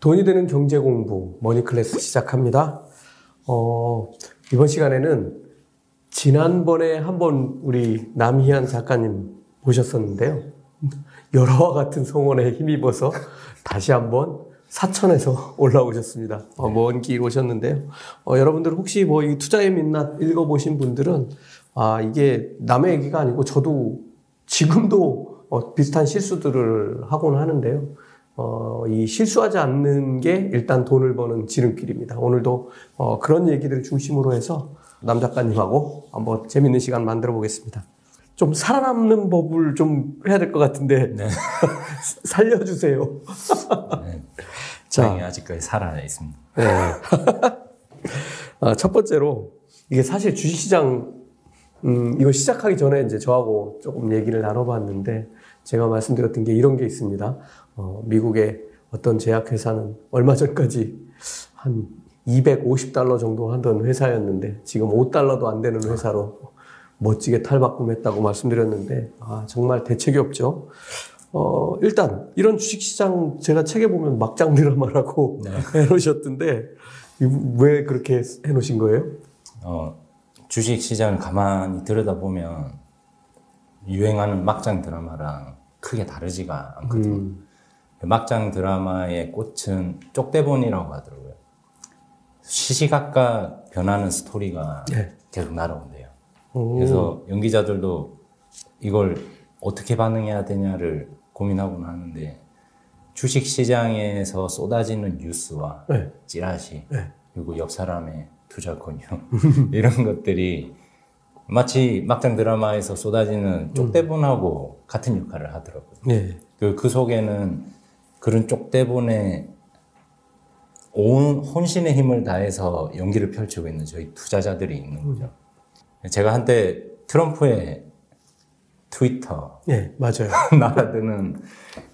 돈이 되는 경제 공부 머니 클래스 시작합니다. 어, 이번 시간에는 지난번에 한번 우리 남희안 작가님 모셨었는데요. 여러와 같은 성원에 힘입어서 다시 한번 사천에서 올라오셨습니다. 어, 먼길 오셨는데요. 어, 여러분들 혹시 뭐 이 투자의 민낯 읽어보신 분들은 아 이게 남의 얘기가 아니고 저도 지금도 어, 비슷한 실수들을 하곤 하는데요. 어, 이 실수하지 않는 게 일단 돈을 버는 지름길입니다. 오늘도 어, 그런 얘기들을 중심으로 해서 남 작가님하고 한번 재밌는 시간 만들어 보겠습니다. 좀 살아남는 법을 좀 해야 될 것 같은데 네. 살려주세요. 네. 자. 아직까지 살아 있습니다. 네. 아, 첫 번째로 이게 사실 주식시장 음, 이거 시작하기 전에 이제 저하고 조금 얘기를 나눠봤는데 제가 말씀드렸던 게 이런 게 있습니다. 어, 미국의 어떤 제약회사는 얼마 전까지 한 250달러 정도 하던 회사였는데 지금 5달러도 안 되는 회사로 멋지게 탈바꿈했다고 말씀드렸는데 아, 정말 대책이 없죠. 어, 일단 이런 주식시장 제가 책에 보면 막장 드라마라고 해놓으셨던데 왜 그렇게 해놓으신 거예요? 어, 주식 시장을 가만히 들여다보면 유행하는 막장 드라마랑 크게 다르지가 않거든요. 음, 막장 드라마의 꽃은 쪽대본이라고 하더라고요. 시시각각 변하는 스토리가 네. 계속 날아온대요. 오. 그래서 연기자들도 이걸 어떻게 반응해야 되냐를 고민하곤 하는데 주식 시장에서 쏟아지는 뉴스와 네. 찌라시 네. 그리고 옆 사람의 투자 권유 이런 것들이 마치 막장 드라마에서 쏟아지는 쪽대본하고 같은 역할을 하더라고요. 네. 그, 그 속에는 그런 쪽대본에 온 혼신의 힘을 다해서 연기를 펼치고 있는 저희 투자자들이 있는 거죠. 제가 한때 트럼프의 트위터 네, 맞아요. 날아드는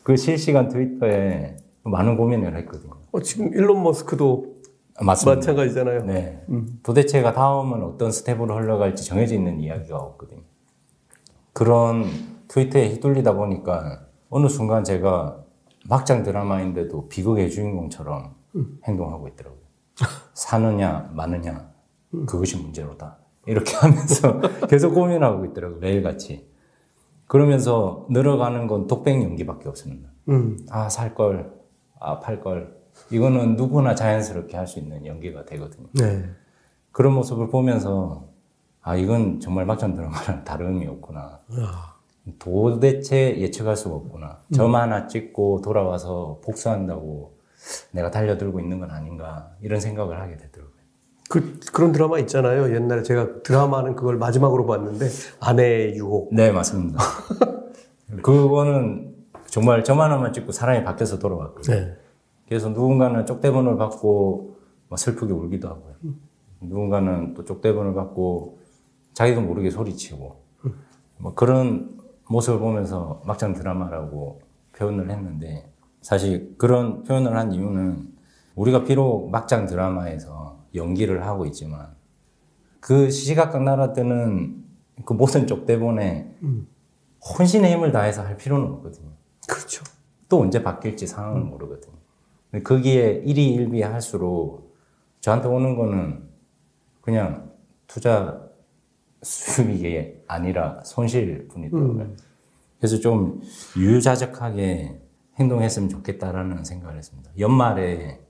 그 실시간 트위터에 많은 고민을 했거든요. 어, 지금 일론 머스크도 아, 맞습니다. 마찬가지잖아요. 네. 음. 도대체가 다음은 어떤 스텝으로 흘러갈지 정해져 있는 이야기가 없거든요. 그런 트위터에 휘둘리다 보니까 어느 순간 제가 막장 드라마인데도 비극의 주인공처럼 행동하고 있더라고요. 사느냐, 마느냐, 그것이 문제로다. 이렇게 하면서 계속 고민하고 있더라고요. 매일같이. 그러면서 늘어가는 건 독백 연기밖에 없습니다. 음, 아, 살 걸, 아, 팔 걸. 이거는 누구나 자연스럽게 할 수 있는 연기가 되거든요. 네. 그런 모습을 보면서 아 이건 정말 막장 드라마랑 다름이 없구나. 아, 도대체 예측할 수가 없구나. 점 하나 찍고 돌아와서 복수한다고 내가 달려들고 있는 건 아닌가 이런 생각을 하게 되더라고요. 그, 그런 드라마 있잖아요. 옛날에 제가 드라마는 그걸 마지막으로 봤는데 아내의 유혹. 네 맞습니다. 그거는 정말 점 하나만 찍고 사람이 바뀌어서 돌아왔거든요. 네. 그래서 누군가는 쪽대본을 받고 막 슬프게 울기도 하고요. 누군가는 또 쪽대본을 받고 자기도 모르게 소리치고 뭐 그런 모습을 보면서 막장 드라마라고 표현을 했는데 사실 그런 표현을 한 이유는 우리가 비록 막장 드라마에서 연기를 하고 있지만 그 시시각각 날아드는 그 모든 쪽대본에 혼신의 힘을 다해서 할 필요는 없거든요. 그렇죠. 또 언제 바뀔지 상황은 모르거든요. 근데 거기에 일이 일비 할수록 저한테 오는 거는 그냥 투자 수익이 아니라 손실 뿐이더라고요. 그래서 좀 유유자적하게 행동했으면 좋겠다라는 생각을 했습니다. 연말에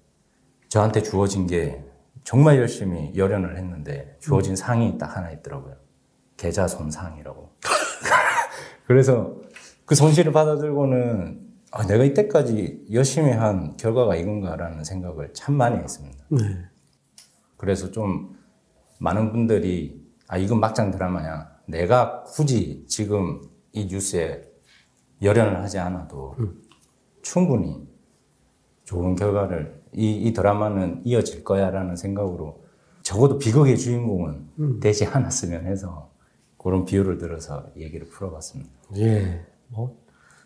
저한테 주어진 게 정말 열심히 열연을 했는데 주어진 상이 딱 하나 있더라고요. 계좌 손상이라고. 그래서 그 손실을 받아들고는 아, 내가 이때까지 열심히 한 결과가 이건가라는 생각을 참 많이 했습니다. 네. 그래서 좀 많은 분들이 아 이건 막장 드라마야. 내가 굳이 지금 이 뉴스에 열연을 하지 않아도 충분히 좋은 결과를 이, 이 드라마는 이어질 거야라는 생각으로 적어도 비극의 주인공은 되지 않았으면 해서 그런 비유를 들어서 얘기를 풀어봤습니다. 예. 뭐,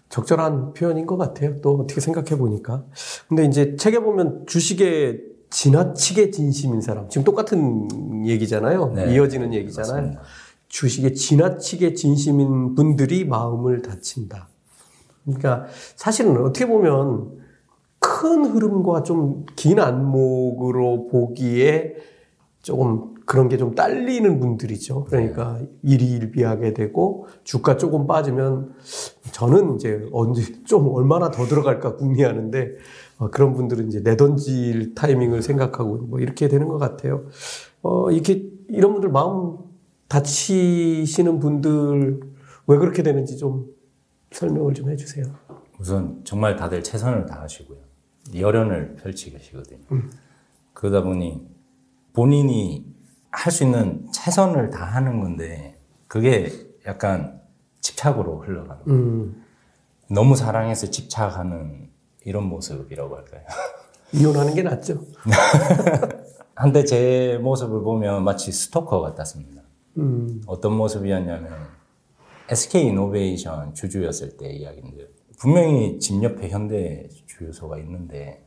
적절한 표현인 것 같아요. 또 어떻게 생각해 보니까. 근데 이제 책에 보면 주식에 지나치게 진심인 사람. 지금 똑같은 얘기잖아요. 네. 이어지는 얘기잖아요. 맞습니다. 주식에 지나치게 진심인 분들이 마음을 다친다. 그러니까 사실은 어떻게 보면 큰 흐름과 좀 긴 안목으로 보기에 조금 그런 게 좀 딸리는 분들이죠. 그러니까 일희일비하게 되고 주가 조금 빠지면 저는 이제 언제 좀 얼마나 더 들어갈까 궁리하는데 어, 그런 분들은 이제 내던질 타이밍을 생각하고 뭐 이렇게 되는 것 같아요. 어, 이렇게 이런 분들 마음 다치시는 분들 왜 그렇게 되는지 좀 설명을 좀 해주세요. 우선 정말 다들 최선을 다하시고요. 열연을 펼치시거든요. 그러다 보니 본인이 할 수 있는 최선을 다하는 건데 그게 약간 집착으로 흘러가는 거예요. 음, 너무 사랑해서 집착하는 이런 모습이라고 할까요? 이혼하는 게 낫죠. 한때 제 모습을 보면 마치 스토커 같았습니다. 음, 어떤 모습이었냐면 SK 이노베이션 주주였을 때 이야기인데요. 분명히 집 옆에 현대 주유소가 있는데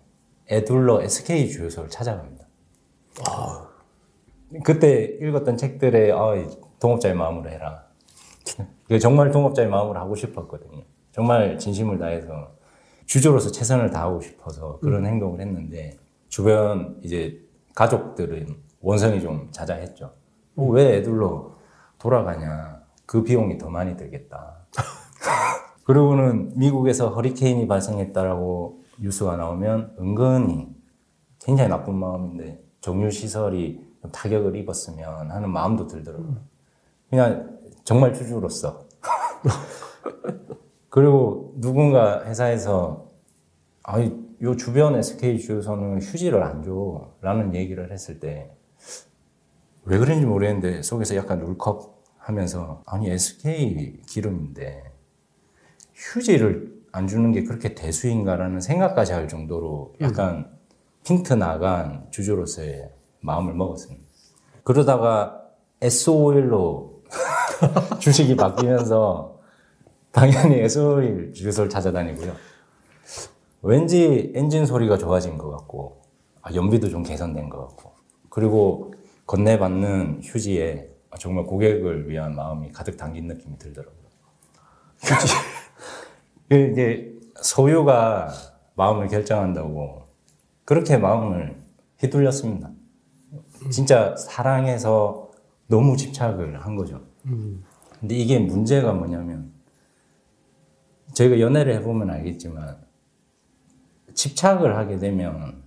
애둘러 SK 주유소를 찾아갑니다. 그때 읽었던 책들에 아, 동업자의 마음으로 해라. 정말 동업자의 마음으로 하고 싶었거든요. 정말 진심을 다해서 주주로서 최선을 다하고 싶어서 그런 행동을 했는데 주변 이제 가족들은 원성이 좀 자자했죠. 어, 왜 애들로 돌아가냐? 그 비용이 더 많이 들겠다. 그리고는 미국에서 허리케인이 발생했다라고 뉴스가 나오면 은근히 굉장히 나쁜 마음인데 정유 시설이 좀 타격을 입었으면 하는 마음도 들더라고요. 그냥 정말 주주로서. 그리고 누군가 회사에서 아이 요 주변 SK 주유소는 휴지를 안 줘. 라는 얘기를 했을 때 왜 그런지 모르겠는데 속에서 약간 울컥 하면서 아니 SK 기름인데 휴지를 안 주는 게 그렇게 대수인가라는 생각까지 할 정도로 약간 핑트 나간 주주로서의 마음을 먹었습니다. 그러다가 S5일로 주식이 바뀌면서 당연히 S5일 주유소를 찾아다니고요. 왠지 엔진 소리가 좋아진 것 같고 아, 연비도 좀 개선된 것 같고 그리고 건네받는 휴지에 정말 고객을 위한 마음이 가득 담긴 느낌이 들더라고요. 휴지 이게 소유가 마음을 결정한다고 그렇게 마음을 휘둘렸습니다. 진짜 사랑해서 너무 집착을 한 거죠. 근데 이게 문제가 뭐냐면 저희가 연애를 해보면 알겠지만 집착을 하게 되면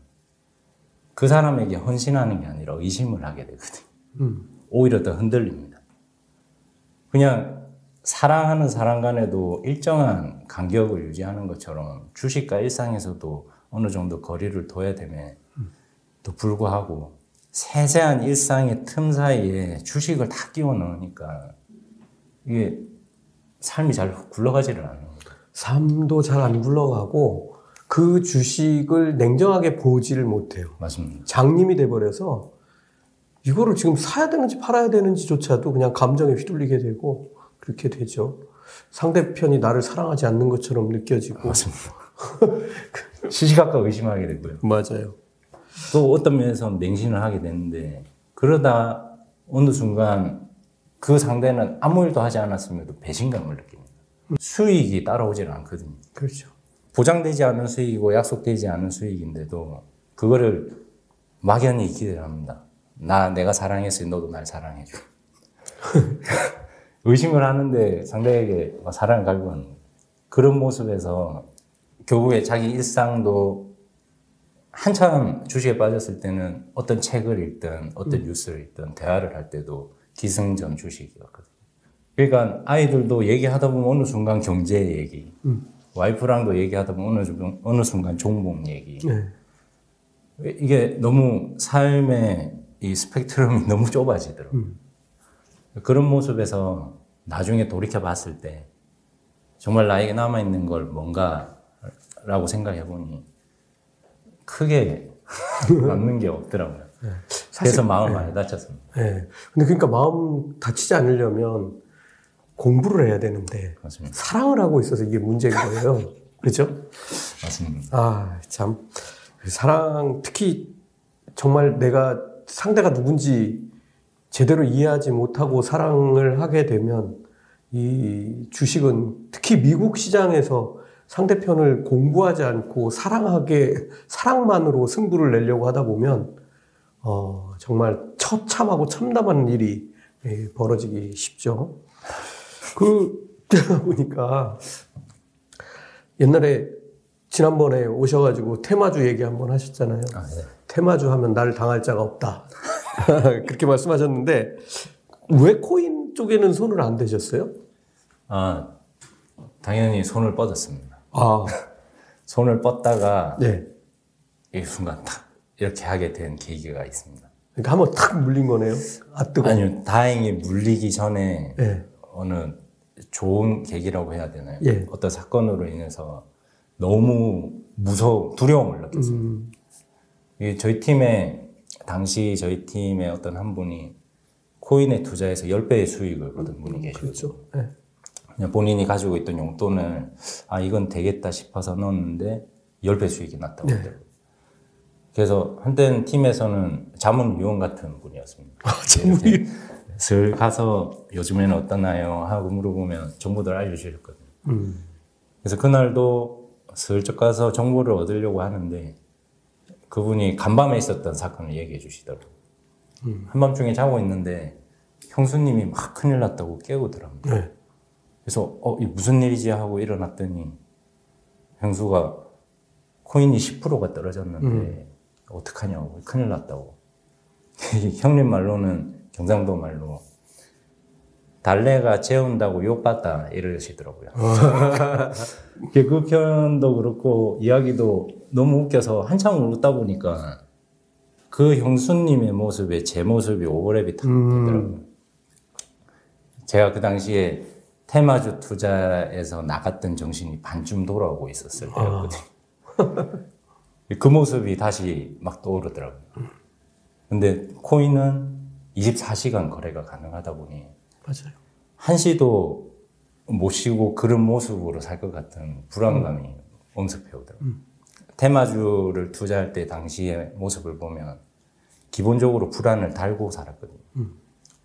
그 사람에게 헌신하는 게 아니라 의심을 하게 되거든요. 음, 오히려 더 흔들립니다. 그냥 사랑하는 사람 간에도 일정한 간격을 유지하는 것처럼 주식과 일상에서도 어느 정도 거리를 둬야 되면 또 불구하고 세세한 일상의 틈 사이에 주식을 다 끼워 넣으니까 이게 삶이 잘 굴러가지를 않는 거예요. 삶도 잘 안 굴러가고 그 주식을 냉정하게 보지를 못해요. 맞습니다. 장님이 돼버려서 이거를 지금 사야 되는지 팔아야 되는지조차도 그냥 감정에 휘둘리게 되고 그렇게 되죠. 상대편이 나를 사랑하지 않는 것처럼 느껴지고. 맞습니다. 시시각각 의심하게 되고요. 맞아요. 또 어떤 면에서는 맹신을 하게 되는데 그러다 어느 순간 그 상대는 아무 일도 하지 않았음에도 배신감을 느낍니다. 수익이 따라오질 않거든요. 그렇죠. 보장되지 않은 수익이고 약속되지 않은 수익인데도 그거를 막연히 기대를 합니다. 나 내가 사랑했으니 너도 날 사랑해줘. 의심을 하는데 상대에게 사랑을 갈구하는 거예요. 그런 모습에서 결국에 자기 일상도 한참 주식에 빠졌을 때는 어떤 책을 읽든 어떤 뉴스를 읽든 대화를 할 때도 기승전 주식이었거든요. 그러니까 아이들도 얘기하다 보면 어느 순간 경제 얘기, 와이프랑도 얘기하다 보면 어느, 순간- 어느 순간 종목 얘기. 네. 이게 너무 삶의 이 스펙트럼이 너무 좁아지더라고요. 그런 모습에서 나중에 돌이켜 봤을 때 정말 나에게 남아있는 걸 뭔가라고 생각해 보니 크게 남는 게 없더라고요. 그래서 마음 많이 다쳤습니다. 네. 근데 그러니까 마음 다치지 않으려면 공부를 해야 되는데 맞습니다. 사랑을 하고 있어서 이게 문제인 거예요. 그렇죠? 맞습니다. 아, 참. 사랑, 특히 정말 내가 상대가 누군지 제대로 이해하지 못하고 사랑을 하게 되면 이 주식은 특히 미국 시장에서 상대편을 공부하지 않고 사랑하게 사랑만으로 승부를 내려고 하다 보면 어, 정말 처참하고 참담한 일이 예, 벌어지기 쉽죠. 그 그러다 보니까 옛날에 지난번에 오셔가지고 테마주 얘기 한번 하셨잖아요. 아, 네. 테마주 하면 날 당할 자가 없다. 그렇게 말씀하셨는데 왜 코인 쪽에는 손을 안 대셨어요? 아, 당연히 손을 뻗었습니다. 아, 손을 뻗다가 네. 이 순간 탁 이렇게 하게 된 계기가 있습니다. 그러니까 한번 탁 물린 거네요. 아 뜨거. 아니요, 다행히 물리기 전에 예. 어느 좋은 계기라고 해야 되나요? 예. 어떤 사건으로 인해서 너무 무서워, 두려움을 느꼈어요. 음, 저희 팀에, 당시 저희 팀의 어떤 한 분이 코인에 투자해서 10배의 수익을 얻은 분이 계시거든요. 그렇죠. 예. 그냥 본인이 가지고 있던 용돈을 아 이건 되겠다 싶어서 넣었는데 10배 수익이 났다고 네. 하더라고요. 그래서 한때는 팀에서는 자문위원 같은 분이었습니다. 아, 재물이. 슬 가서 요즘에는 어떠나요? 하고 물어보면 정보들 알려주셨거든요. 음, 그래서 그날도 슬쩍 가서 정보를 얻으려고 하는데 그분이 간밤에 있었던 사건을 얘기해 주시더라고요. 음. 한밤중에 자고 있는데 형수님이 막 큰일 났다고 깨우더라고요. 네. 그래서 어, 이 무슨 일이지 하고 일어났더니 형수가 코인이 10%가 떨어졌는데 어떡하냐고 큰일 났다고 형님 말로는 경상도 말로 달래가 재운다고 욕봤다 이러시더라고요. 그 표현도 그렇고 이야기도 너무 웃겨서 한참 웃다 보니까 그 형수님의 모습에 제 모습이 오버랩이 탁 되더라고요. 제가 그 당시에 테마주 투자에서 나갔던 정신이 반쯤 돌아오고 있었을 때였거든요. 그 모습이 다시 막 떠오르더라고요. 근데 코인은 24시간 거래가 가능하다 보니 맞아요. 한시도 못 쉬고 그런 모습으로 살 것 같은 불안감이 엄습해 오더라고요. 테마주를 투자할 때 당시의 모습을 보면 기본적으로 불안을 달고 살았거든요.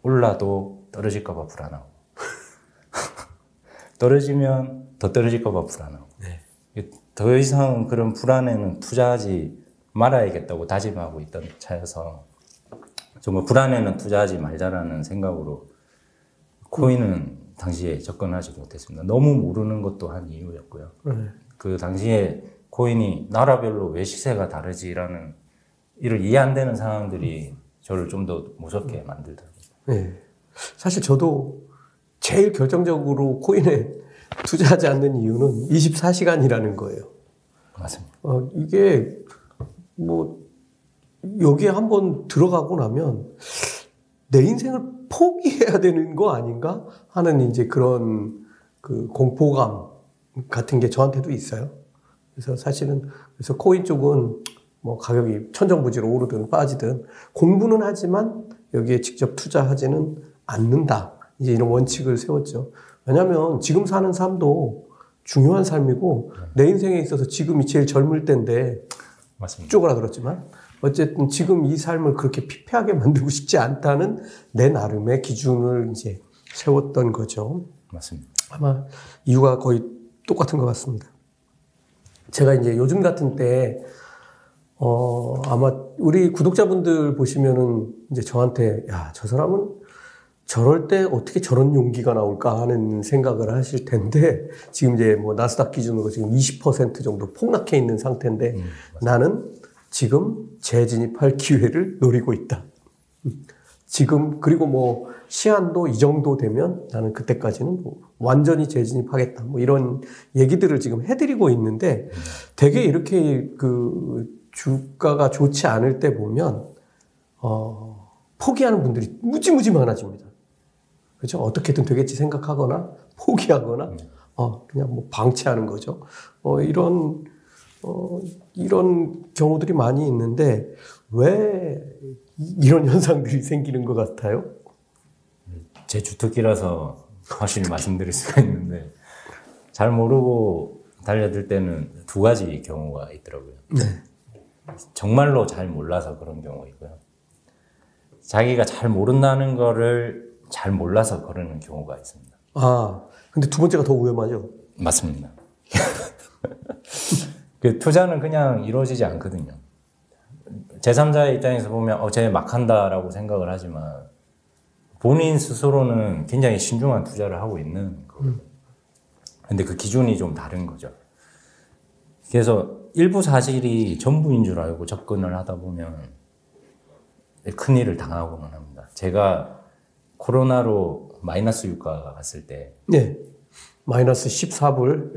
올라도 떨어질까봐 불안하고 떨어지면 더 떨어질까봐 불안하고 네. 더 이상 그런 불안에는 투자하지 말아야겠다고 다짐하고 있던 차여서 정말 불안에는 투자하지 말자라는 생각으로 코인은 당시에 접근하지 못했습니다. 너무 모르는 것도 한 이유였고요. 네. 그 당시에 코인이 나라별로 왜 시세가 다르지라는 이를 이해 안 되는 상황들이 저를 좀 더 무섭게 만들더라고요. 네. 사실 저도 제일 결정적으로 코인에 투자하지 않는 이유는 24시간이라는 거예요. 맞습니다. 어, 이게 뭐 여기에 한번 들어가고 나면 내 인생을 포기해야 되는 거 아닌가 하는 이제 그런 그 공포감 같은 게 저한테도 있어요. 그래서 사실은 그래서 코인 쪽은 뭐 가격이 천정부지로 오르든 빠지든 공부는 하지만 여기에 직접 투자하지는 않는다. 이제 이런 원칙을 세웠죠. 왜냐하면 지금 사는 삶도 중요한 삶이고 내 인생에 있어서 지금이 제일 젊을 때인데 맞습니다. 쪼그라들었지만 어쨌든 지금 이 삶을 그렇게 피폐하게 만들고 싶지 않다는 내 나름의 기준을 이제 세웠던 거죠. 맞습니다. 아마 이유가 거의 똑같은 것 같습니다. 제가 이제 요즘 같은 때, 어, 아마 우리 구독자분들 보시면은 이제 저한테, 야, 저 사람은 저럴 때 어떻게 저런 용기가 나올까 하는 생각을 하실 텐데, 지금 이제 뭐 나스닥 기준으로 지금 20% 정도 폭락해 있는 상태인데, 나는 지금 재진입할 기회를 노리고 있다. 지금 그리고 뭐 시한도 이 정도 되면 나는 그때까지는 뭐 완전히 재진입하겠다. 뭐 이런 얘기들을 지금 해드리고 있는데 되게 이렇게 그 주가가 좋지 않을 때 보면 어 포기하는 분들이 무지무지 많아집니다. 그렇죠? 어떻게든 되겠지 생각하거나 포기하거나 어 그냥 뭐 방치하는 거죠. 어 이런 어 이런 경우들이 많이 있는데 왜 이- 이런 현상들이 생기는 것 같아요? 제 주특기라서 확실히 말씀드릴 수가 있는데 잘 모르고 달려들 때는 두 가지 경우가 있더라고요. 네. 정말로 잘 몰라서 그런 경우 있고요. 자기가 잘 모른다는 거를 잘 몰라서 그러는 경우가 있습니다. 아, 근데 두 번째가 더 위험하죠. 맞습니다. 그 투자는 그냥 이루어지지 않거든요. 제3자의 입장에서 보면 어, 쟤 막 한다라고 생각을 하지만 본인 스스로는 굉장히 신중한 투자를 하고 있는 거거든요. 근데 그 기준이 좀 다른 거죠. 그래서 일부 사실이 전부인 줄 알고 접근을 하다 보면 큰일을 당하고는 합니다. 제가 코로나로 마이너스 유가가 갔을 때 네. 마이너스 14불.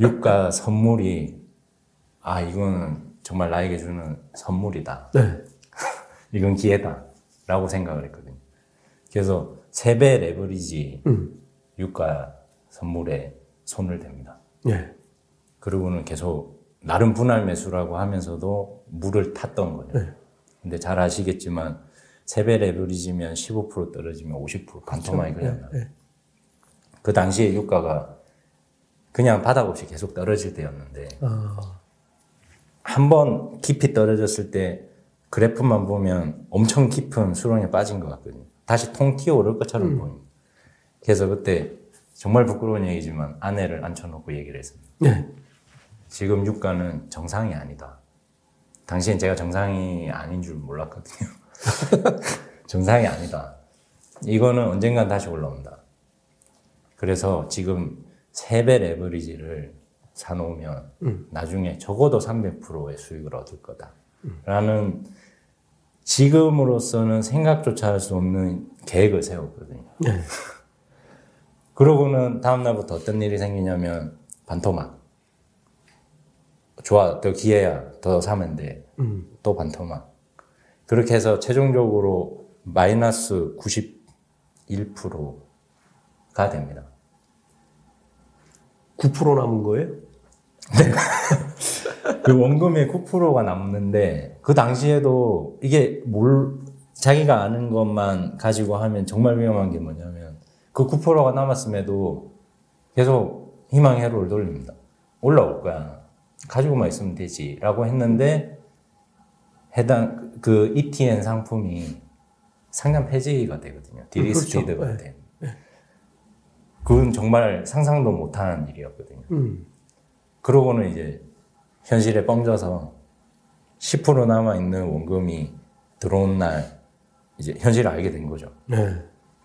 유가 선물이 아 이건 정말 나에게 주는 선물이다. 네. 이건 기회다라고 생각을 했거든요. 그래서 세 배 레버리지 음. 유가 선물에 손을 댑니다. 네. 그리고는 계속 나름 분할 매수라고 하면서도 물을 탔던 거죠. 네. 근데 잘 아시겠지만 세 배 레버리지면 15% 떨어지면 50% 반토막이 그냥 나. 네. 그 당시에 유가가 그냥 바닥 없이 계속 떨어질 때였는데 아, 한번 깊이 떨어졌을 때 그래프만 보면 엄청 깊은 수렁에 빠진 것 같거든요. 다시 통 튀어 오를 것처럼 보입니다. 그래서 그때 정말 부끄러운 얘기지만 아내를 앉혀놓고 얘기를 했습니다. 네. 지금 유가는 정상이 아니다. 당시엔 제가 정상이 아닌 줄 몰랐거든요. 정상이 아니다. 이거는 언젠간 다시 올라온다. 그래서 지금 세배 레버리지를 사놓으면 나중에 적어도 300%의 수익을 얻을 거다. 라는 지금으로서는 생각조차 할 수 없는 계획을 세웠거든요. 네. 그러고는 다음날부터 어떤 일이 생기냐면 반토막. 좋아, 더 기회야. 더 사면 돼. 음. 또 반토막. 그렇게 해서 최종적으로 마이너스 91%가 됩니다. 9% 남은 거예요? 그 원금의 9%가 남는데 그 당시에도 이게 뭘 자기가 아는 것만 가지고 하면 정말 위험한 게 뭐냐면 그 9%가 남았음에도 계속 희망의 회로를 돌립니다. 올라올 거야. 가지고만 있으면 되지 라고 했는데 해당 그 ETN 상품이 상장 폐지가 되거든요. 디리스티드가 그렇죠. 돼. 그건 정말 상상도 못하는 일이었거든요. 음. 그러고는 이제 현실에 뻥져서 10% 남아 있는 원금이 들어온 날 이제 현실을 알게 된 거죠. 네.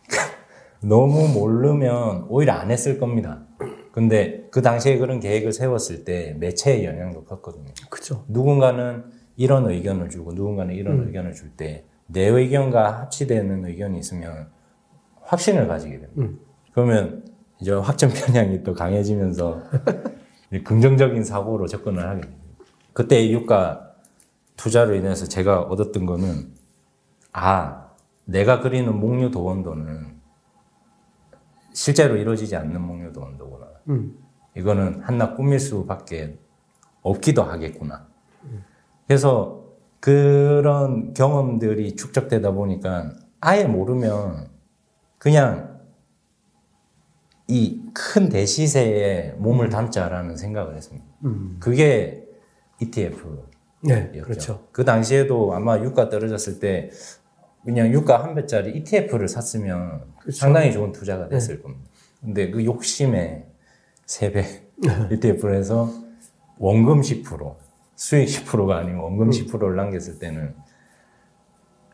너무 모르면 오히려 안 했을 겁니다. 근데 그 당시에 그런 계획을 세웠을 때 매체의 영향도 컸거든요. 그죠. 누군가는 이런 의견을 주고 누군가는 이런 의견을 줄 때 내 의견과 합치되는 의견이 있으면 확신을 가지게 됩니다. 음. 그러면 이제 확정 편향이 또 강해지면서 긍정적인 사고로 접근을 하게 됩니다. 그때 이 유가 투자로 인해서 제가 얻었던 거는 아 내가 그리는 목류 도원도는 실제로 이루어지지 않는 목류 도원도구나. 음. 이거는 한낱 꿈일 수밖에 없기도 하겠구나. 그래서 그런 경험들이 축적되다 보니까 아예 모르면 그냥 이 큰 대시세에 몸을 담자라는 생각을 했습니다. 음. 그게 ETF. 네. 였죠. 그렇죠. 그 당시에도 아마 유가 떨어졌을 때 그냥 유가 한 배짜리 ETF를 샀으면 그렇죠. 상당히 좋은 투자가 됐을 겁니다. 근데 그 욕심에 세배 ETF를 해서 원금 10% 수익 10%가 아니고 원금 10%를 남겼을 때는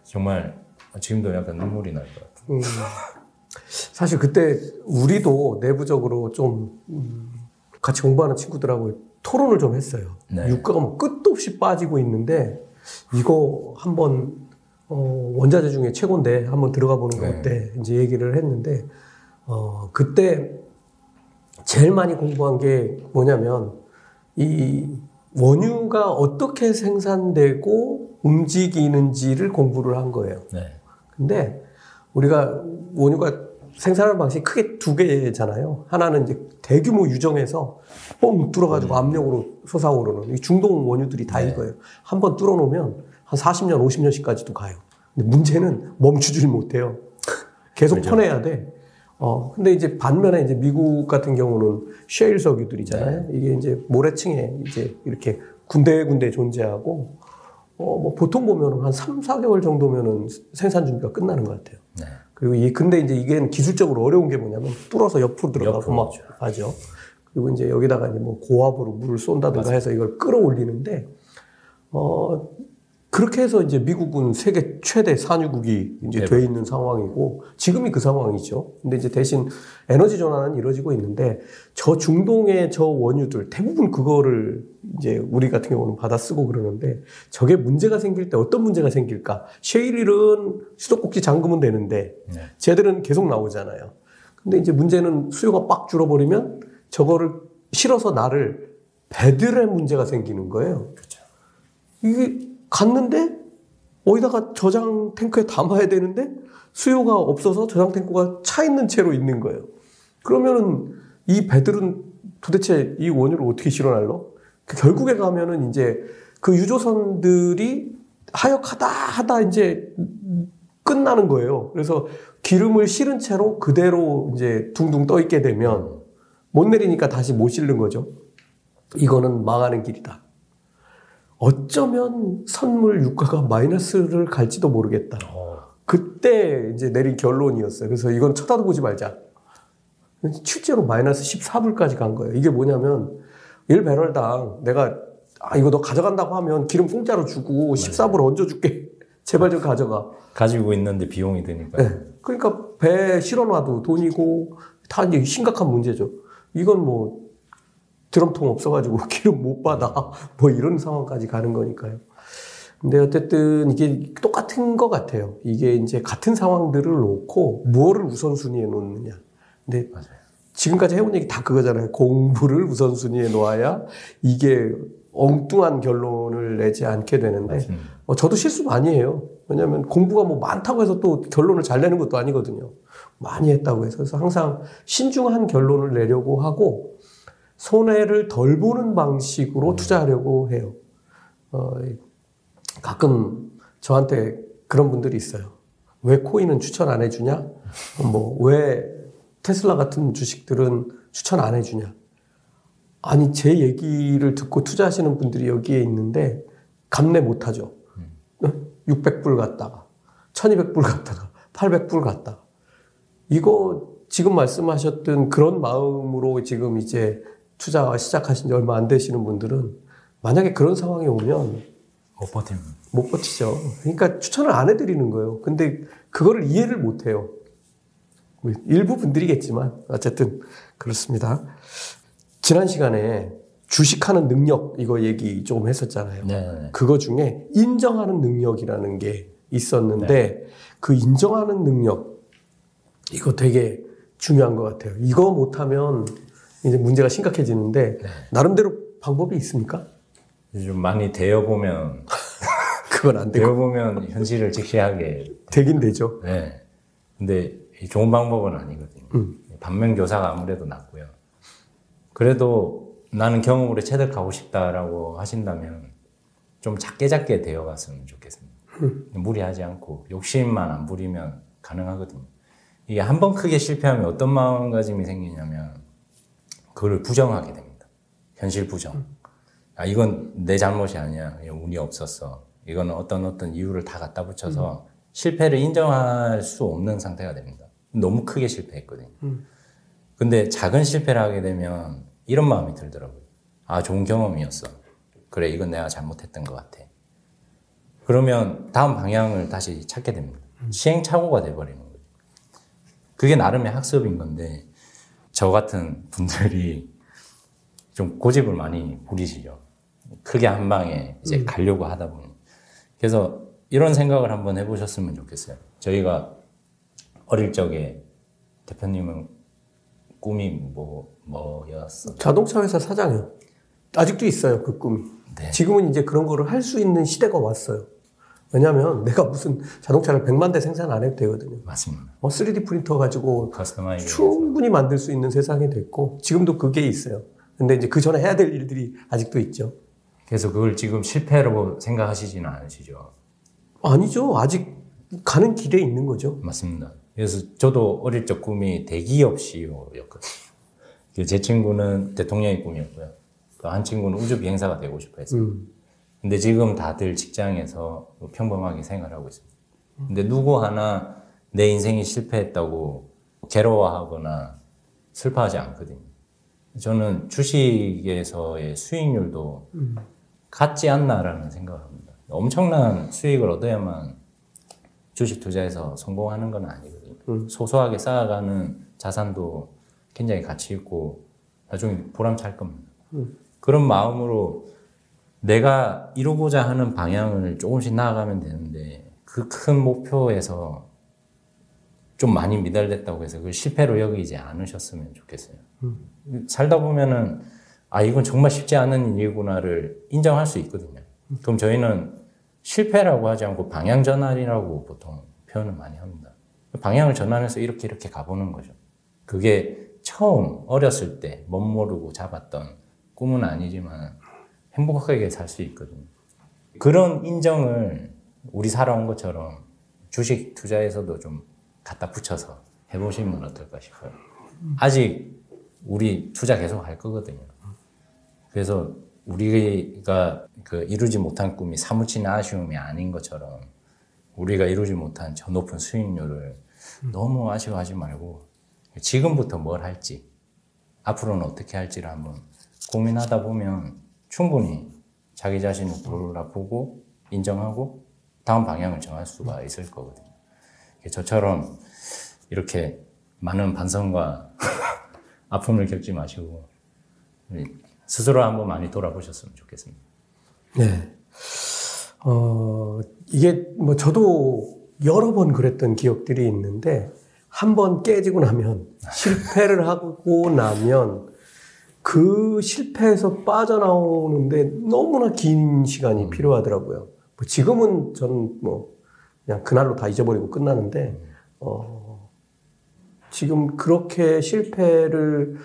정말 지금도 약간 눈물이 날 것 같아요. 음. 사실 그때 우리도 내부적으로 좀 음, 같이 공부하는 친구들하고 토론을 좀 했어요. 네. 유가가 뭐 끝도 없이 빠지고 있는데 이거 한번 어, 원자재 중에 최고인데 한번 들어가 보는 거 네. 어때? 이제 얘기를 했는데 어, 그때 제일 많이 공부한 게 뭐냐면 이 원유가 어떻게 생산되고 움직이는지를 공부를 한 거예요. 네. 근데 우리가 원유가 생산하는 방식이 크게 두 개잖아요. 하나는 이제 대규모 유정에서 뻥 뚫어가지고 압력으로 솟아오르는 이 중동 원유들이 다 네. 이거예요. 한 번 뚫어놓으면 한 40년, 50년씩까지도 가요. 근데 문제는 멈추질 못해요. 계속 그렇죠. 퍼내야 돼. 어, 근데 이제 반면에 이제 미국 같은 경우는 셰일 석유들이잖아요. 이게 이제 모래층에 이제 이렇게 군데군데 존재하고, 어, 뭐 보통 보면은 한 3, 4개월 정도면은 생산 준비가 끝나는 것 같아요. 네. 그리고 이 근데 이제 이게 기술적으로 어려운 게 뭐냐면 뚫어서 옆으로 들어가고 막. 하죠. 그리고 이제 여기다가 이제 뭐 고압으로 물을 쏜다든가 해서 이걸 끌어올리는데 어 그렇게 해서 이제 미국은 세계 최대 산유국이 이제 네. 돼 있는 상황이고 지금이 그 상황이죠. 근데 이제 대신 에너지 전환은 이루어지고 있는데 저 중동의 저 원유들 대부분 그거를 이제 우리 같은 경우는 받아 쓰고 그러는데 저게 문제가 생길 때 어떤 문제가 생길까? 셰일은 수도꼭지 잠그면 되는데 네. 쟤들은 계속 나오잖아요. 근데 이제 문제는 수요가 빡 줄어버리면 저거를 실어서 나를 배들의 문제가 생기는 거예요. 그렇죠. 이게 갔는데 어디다가 저장 탱크에 담아야 되는데 수요가 없어서 저장 탱크가 차 있는 채로 있는 거예요. 그러면은 이 배들은 도대체 이 원유를 어떻게 실어날러? 그 결국에 가면은 이제 그 유조선들이 하역하다 하다 이제 끝나는 거예요. 그래서 기름을 실은 채로 그대로 이제 둥둥 떠 있게 되면 못 내리니까 다시 못 실는 거죠. 이거는 망하는 길이다. 어쩌면 선물 유가가 마이너스를 갈지도 모르겠다. 어, 그때 이제 내린 결론이었어요. 그래서 이건 쳐다보지 말자. 실제로 마이너스 14불까지 간 거예요. 이게 뭐냐면 1배럴당 내가 아 이거 너 가져간다고 하면 기름 공짜로 주고 14불 얹어줄게. 제발 좀 가져가. 가지고 있는데 비용이 드니까. 네. 그러니까 배 실어놔도 돈이고 다 이제 심각한 문제죠. 이건 뭐 드럼통 없어가지고 기름 못 받아 뭐 이런 상황까지 가는 거니까요. 근데 어쨌든 이게 똑같은 것 같아요. 이게 이제 같은 상황들을 놓고 무엇을 우선순위에 놓느냐. 근데 맞아요. 지금까지 해온 얘기 다 그거잖아요. 공부를 우선순위에 놓아야 이게 엉뚱한 결론을 내지 않게 되는데. 어, 저도 실수 많이 해요. 왜냐하면 공부가 뭐 많다고 해서 또 결론을 잘 내는 것도 아니거든요. 많이 했다고 해서. 그래서 항상 신중한 결론을 내려고 하고 손해를 덜 보는 방식으로 투자하려고 해요. 어, 가끔 저한테 그런 분들이 있어요. 왜 코인은 추천 안 해주냐? 뭐, 왜 테슬라 같은 주식들은 추천 안 해주냐? 아니, 제 얘기를 듣고 투자하시는 분들이 여기에 있는데, 감내 못 하죠. 600불 갔다가, 1200불 갔다가, 800불 갔다가. 이거 지금 말씀하셨던 그런 마음으로 지금 이제 투자 시작하신 지 얼마 안 되시는 분들은 만약에 그런 상황이 오면 못 버팁니다. 못 버티죠. 그러니까 추천을 안 해드리는 거예요. 근데 그거를 이해를 못 해요. 뭐 일부 분들이겠지만 어쨌든 그렇습니다. 지난 시간에 주식하는 능력 이거 얘기 조금 했었잖아요. 네. 그거 중에 인정하는 능력이라는 게 있었는데 그 인정하는 능력 이거 되게 중요한 것 같아요. 이거 못하면 이제 문제가 심각해지는데 나름대로 방법이 있습니까? 좀 많이 되어보면, 그건 안 되고 되어보면 현실을 직시하게. 되긴 되죠. 네. 근데 이 좋은 방법은 아니거든요. 음. 반면 교사가 아무래도 낫고요. 그래도 나는 경험으로 체득하고 싶다라고 하신다면 좀 작게 작게 되어갔으면 좋겠습니다. 무리하지 않고 욕심만 안 부리면 가능하거든요. 이게 한 번 크게 실패하면 어떤 마음가짐이 생기냐면 그걸 부정하게 됩니다. 현실 부정. 아 이건 내 잘못이 아니야. 이건 운이 없었어. 이거는 어떤 어떤 이유를 다 갖다 붙여서 실패를 인정할 수 없는 상태가 됩니다. 너무 크게 실패했거든요. 근데 작은 실패를 하게 되면 이런 마음이 들더라고요. 아, 좋은 경험이었어. 그래, 이건 내가 잘못했던 것 같아. 그러면 다음 방향을 다시 찾게 됩니다. 시행착오가 돼버리는 거죠. 그게 나름의 학습인 건데, 저 같은 분들이 좀 고집을 많이 부리시죠. 크게 한 방에 이제 가려고 하다 보니. 그래서 이런 생각을 한번 해보셨으면 좋겠어요. 저희가 어릴 적에 대표님은 꿈이 뭐, 뭐였어? 자동차 회사 사장이요. 아직도 있어요, 그 꿈이. 네. 지금은 이제 그런 거를 할 수 있는 시대가 왔어요. 왜냐면 내가 무슨 자동차를 100만 대 생산 안 해도 되거든요. 맞습니다. 어, 3D 프린터 가지고. 충분히 만들 수 있는 세상이 됐고, 지금도 그게 있어요. 근데 이제 그 전에 해야 될 일들이 아직도 있죠. 그래서 그걸 지금 실패라고 생각하시지는 않으시죠? 아니죠. 아직 가는 길에 있는 거죠. 맞습니다. 그래서 저도 어릴 적 꿈이 대기업 CEO였거든요. 제 친구는 대통령의 꿈이었고요. 또 한 친구는 우주 비행사가 되고 싶어 했어요. 음. 근데 지금 다들 직장에서 평범하게 생활하고 있습니다. 근데 누구 하나 내 인생이 실패했다고 괴로워하거나 슬퍼하지 않거든요. 저는 주식에서의 수익률도 같지 않나라는 생각을 합니다. 엄청난 수익을 얻어야만 주식 투자에서 성공하는 건 아니거든요. 소소하게 쌓아가는 자산도 굉장히 가치 있고 나중에 보람찰 겁니다. 그런 마음으로 내가 이루고자 하는 방향을 조금씩 나아가면 되는데 그 큰 목표에서 좀 많이 미달됐다고 해서 그걸 실패로 여기지 않으셨으면 좋겠어요. 살다 보면은 아 이건 정말 쉽지 않은 일이구나를 인정할 수 있거든요. 그럼 저희는 실패라고 하지 않고 방향 전환이라고 보통 표현을 많이 합니다. 방향을 전환해서 이렇게 이렇게 가보는 거죠. 그게 처음 어렸을 때 멋모르고 잡았던 꿈은 아니지만 행복하게 살 수 있거든요. 그런 인정을 우리 살아온 것처럼 주식 투자에서도 좀 갖다 붙여서 해보시면 어떨까 싶어요. 아직 우리 투자 계속 할 거거든요. 그래서 우리가 그 이루지 못한 꿈이 사무치는 아쉬움이 아닌 것처럼 우리가 이루지 못한 저 높은 수익률을 너무 아쉬워하지 말고 지금부터 뭘 할지 앞으로는 어떻게 할지를 한번 고민하다 보면 충분히 자기 자신을 돌아보고 인정하고 다음 방향을 정할 수가 있을 거거든요. 저처럼 이렇게 많은 반성과 아픔을 겪지 마시고 스스로 한번 많이 돌아보셨으면 좋겠습니다. 네. 어, 이게 뭐 저도 여러 번 그랬던 기억들이 있는데 한 번 깨지고 나면 실패를 하고 나면 그 실패에서 빠져나오는데 너무나 긴 시간이 필요하더라고요. 뭐 지금은 저는 뭐 그냥 그날로 다 잊어버리고 끝나는데 어, 지금 그렇게 실패를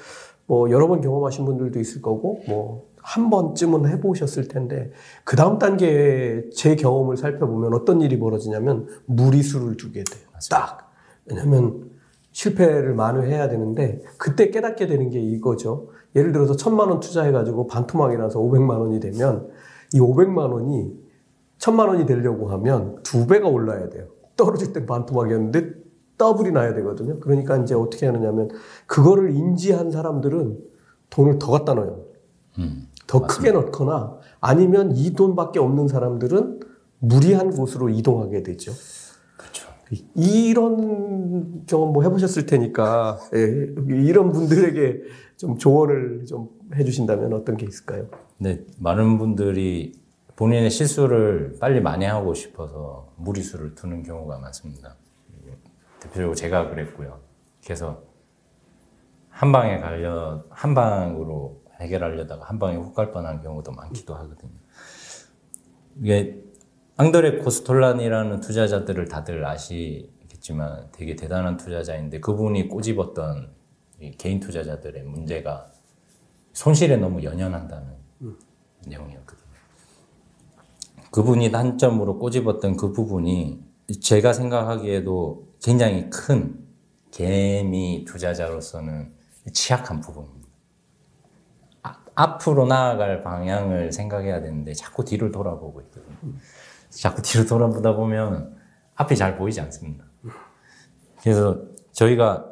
뭐 여러 번 경험하신 분들도 있을 거고 뭐 한 번쯤은 해보셨을 텐데 그 다음 단계에 제 경험을 살펴보면 어떤 일이 벌어지냐면 무리수를 두게 돼요. 딱 왜냐하면 실패를 만회해야 되는데 그때 깨닫게 되는 게 이거죠. 예를 들어서 천만 원 투자해가지고 반토막이 나서 500만 원이 되면 이 500만 원이 천만 원이 되려고 하면 두 배가 올라야 돼요. 떨어질 땐 반토막이었는데 더블이 나야 되거든요. 그러니까 이제 어떻게 하느냐면 그거를 인지한 사람들은 돈을 더 갖다 넣어요. 음, 더 크게 넣거나 아니면 이 돈밖에 없는 사람들은 무리한 곳으로 이동하게 되죠. 이런 경험 뭐 해보셨을 테니까 예, 이런 분들에게 좀 조언을 좀 해주신다면 어떤 게 있을까요? 네, 많은 분들이 본인의 실수를 빨리 만회하고 싶어서 무리수를 두는 경우가 많습니다. 대표적으로 제가 그랬고요. 그래서 한 방에 갈려 한 방으로 해결하려다가 한 방에 훅 갈 뻔한 경우도 많기도 하거든요. 이게 앙드레 코스톨란이라는 투자자들을 다들 아시겠지만 되게 대단한 투자자인데 그분이 꼬집었던 이 개인 투자자들의 문제가 손실에 너무 연연한다는 내용이었거든요. 그분이 단점으로 꼬집었던 그 부분이 제가 생각하기에도 굉장히 큰 개미 투자자로서는 취약한 부분입니다. 아, 앞으로 나아갈 방향을 생각해야 되는데 자꾸 뒤를 돌아보고 있거든요. 자꾸 뒤를 돌아보다 보면 앞이 잘 보이지 않습니다. 그래서 저희가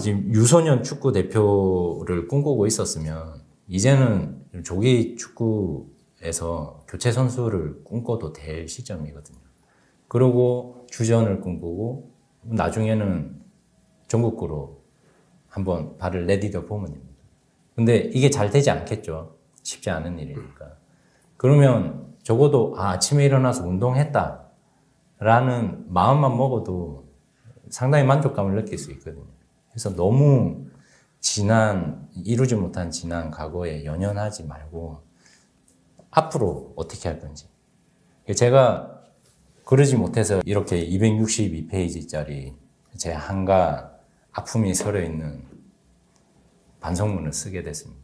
지금 유소년 축구 대표를 꿈꾸고 있었으면 이제는 조기 축구에서 교체 선수를 꿈꿔도 될 시점이거든요. 그리고 주전을 꿈꾸고 나중에는 전국구로 한번 발을 내디뎌 보면 됩니다. 근데 이게 잘 되지 않겠죠. 쉽지 않은 일이니까. 그러면 적어도 아, 아침에 일어나서 운동했다. 라는 마음만 먹어도 상당히 만족감을 느낄 수 있거든요. 그래서 너무 지난, 이루지 못한 지난 과거에 연연하지 말고 앞으로 어떻게 할 건지. 제가 그러지 못해서 이렇게 262페이지짜리 제 한가 아픔이 서려 있는 반성문을 쓰게 됐습니다.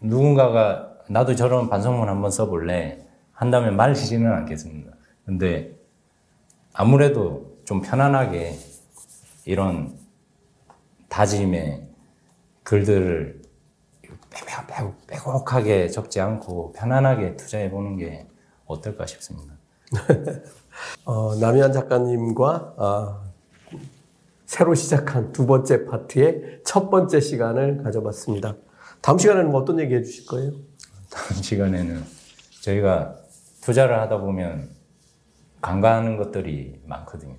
누군가가 나도 저런 반성문 한번 써볼래 한다면 말리지는 않겠습니다. 근데 아무래도 좀 편안하게 이런 다짐의 글들을 빼곡하게 적지 않고 편안하게 투자해 보는 게 어떨까 싶습니다. 어, 남희한 작가님과 어, 새로 시작한 두 번째 파트의 첫 번째 시간을 가져봤습니다. 다음 시간에는 뭐 어떤 얘기 해주실 거예요? 다음 시간에는 저희가 투자를 하다 보면 간과하는 것들이 많거든요.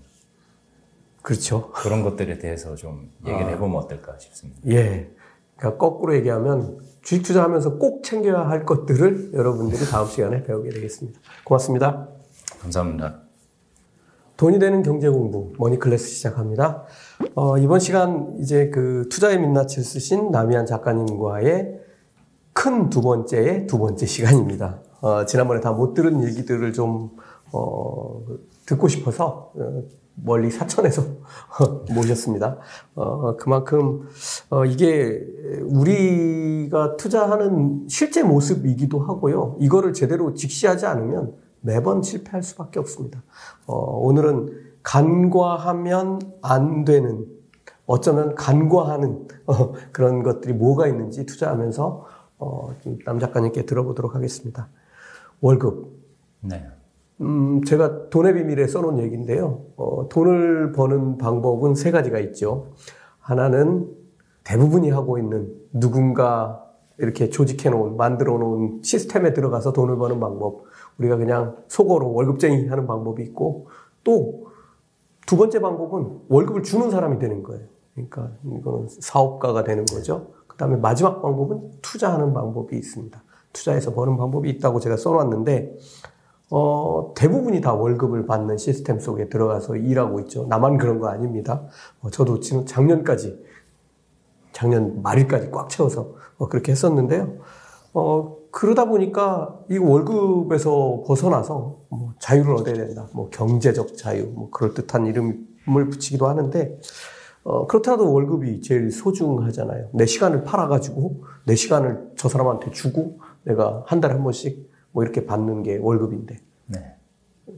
그렇죠. 그런 것들에 대해서 좀 얘기를 해보면 어떨까 싶습니다. 예. 그러니까 거꾸로 얘기하면 주식 투자하면서 꼭 챙겨야 할 것들을 여러분들이 다음 시간에 배우게 되겠습니다. 고맙습니다. 감사합니다. 돈이 되는 경제 공부 머니클래스 시작합니다. 어, 이번 시간 이제 그 투자의 민낯을 쓰신 남희한 작가님과의 큰 두 번째의 두 번째 시간입니다. 어, 지난번에 다 못 들은 얘기들을 좀 어, 듣고 싶어서 어, 멀리 사천에서 모셨습니다. 어, 그만큼 어, 이게 우리가 투자하는 실제 모습이기도 하고요. 이거를 제대로 직시하지 않으면 매번 실패할 수밖에 없습니다. 어, 오늘은 간과하면 안 되는 어쩌면 간과하는 어, 그런 것들이 뭐가 있는지 투자하면서 어, 남 작가님께 들어보도록 하겠습니다. 월급. 네. 음, 제가 돈의 비밀에 써놓은 얘기인데요. 어, 돈을 버는 방법은 세 가지가 있죠. 하나는 대부분이 하고 있는 누군가 이렇게 조직해 놓은, 만들어 놓은 시스템에 들어가서 돈을 버는 방법. 우리가 그냥 속어로 월급쟁이 하는 방법이 있고, 또 두 번째 방법은 월급을 주는 사람이 되는 거예요. 그러니까 이거는 사업가가 되는 거죠. 그 다음에 마지막 방법은 투자하는 방법이 있습니다. 투자해서 버는 방법이 있다고 제가 써놨는데, 어, 대부분이 다 월급을 받는 시스템 속에 들어가서 일하고 있죠. 나만 그런 거 아닙니다. 어, 저도 지금 작년까지, 작년 말일까지 꽉 채워서 어, 그렇게 했었는데요. 어, 그러다 보니까 이 월급에서 벗어나서 뭐 자유를 얻어야 된다. 뭐 경제적 자유, 뭐 그럴듯한 이름을 붙이기도 하는데, 어, 그렇더라도 월급이 제일 소중하잖아요. 내 시간을 팔아가지고 내 시간을 저 사람한테 주고 내가 한 달에 한 번씩 뭐 이렇게 받는 게 월급인데. 네.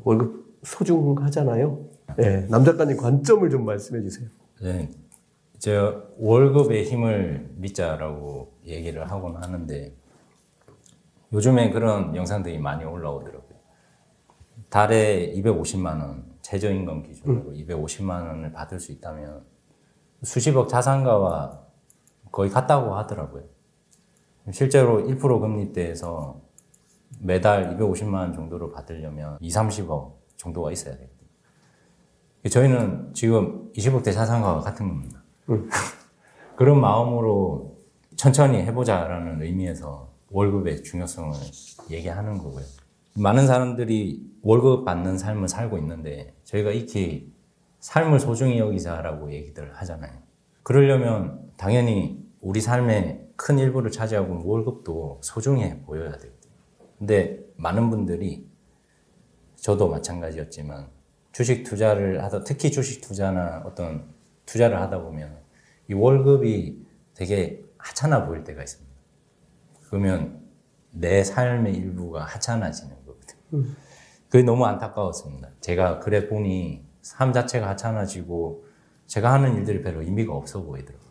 월급 소중하잖아요. 네, 남 작가님 관점을 좀 말씀해 주세요. 네. 이제 월급의 힘을 믿자라고 얘기를 하곤 하는데 요즘에 그런 영상들이 많이 올라오더라고요. 달에 250만 원 최저임금 기준으로 250만 원을 받을 수 있다면 수십억 자산가와 거의 같다고 하더라고요. 실제로 1% 금리대에서 매달 250만 원 정도를 받으려면 2, 30억 정도가 있어야 되거든요. 저희는 지금 20억대 자산가와 같은 겁니다. 그런 마음으로 천천히 해보자라는 의미에서 월급의 중요성을 얘기하는 거고요. 많은 사람들이 월급 받는 삶을 살고 있는데 저희가 익히 삶을 소중히 여기자라고 얘기들 하잖아요. 그러려면 당연히 우리 삶의 큰 일부를 차지하고 월급도 소중해 보여야 되거든요. 근데 많은 분들이 저도 마찬가지였지만 주식 투자를 하다 특히 주식 투자나 어떤 투자를 하다 보면 이 월급이 되게 하찮아 보일 때가 있습니다. 그러면 내 삶의 일부가 하찮아지는 거거든요. 그게 너무 안타까웠습니다. 제가 그래 보니 삶 자체가 하찮아지고 제가 하는 일들이 별로 의미가 없어 보이더라고요.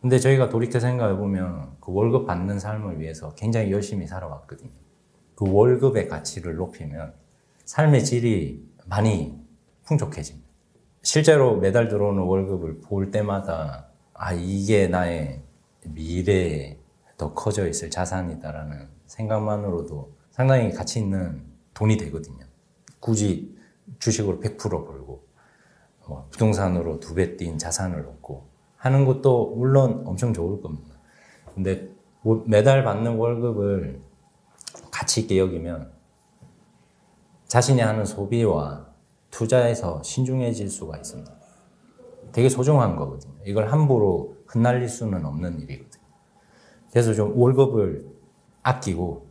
근데 저희가 돌이켜 생각해 보면 그 월급 받는 삶을 위해서 굉장히 열심히 살아왔거든요. 그 월급의 가치를 높이면 삶의 질이 많이 풍족해집니다. 실제로 매달 들어오는 월급을 볼 때마다 아 이게 나의 미래에 더 커져 있을 자산이다라는 생각만으로도 상당히 가치 있는 돈이 되거든요. 굳이 주식으로 100% 벌고 뭐 부동산으로 두 배 뛴 자산을 얻고 하는 것도 물론 엄청 좋을 겁니다. 근데 매달 받는 월급을 가치 있게 여기면 자신이 하는 소비와 투자에서 신중해질 수가 있습니다. 되게 소중한 거거든요. 이걸 함부로 흩날릴 수는 없는 일이거든요. 그래서 좀 월급을 아끼고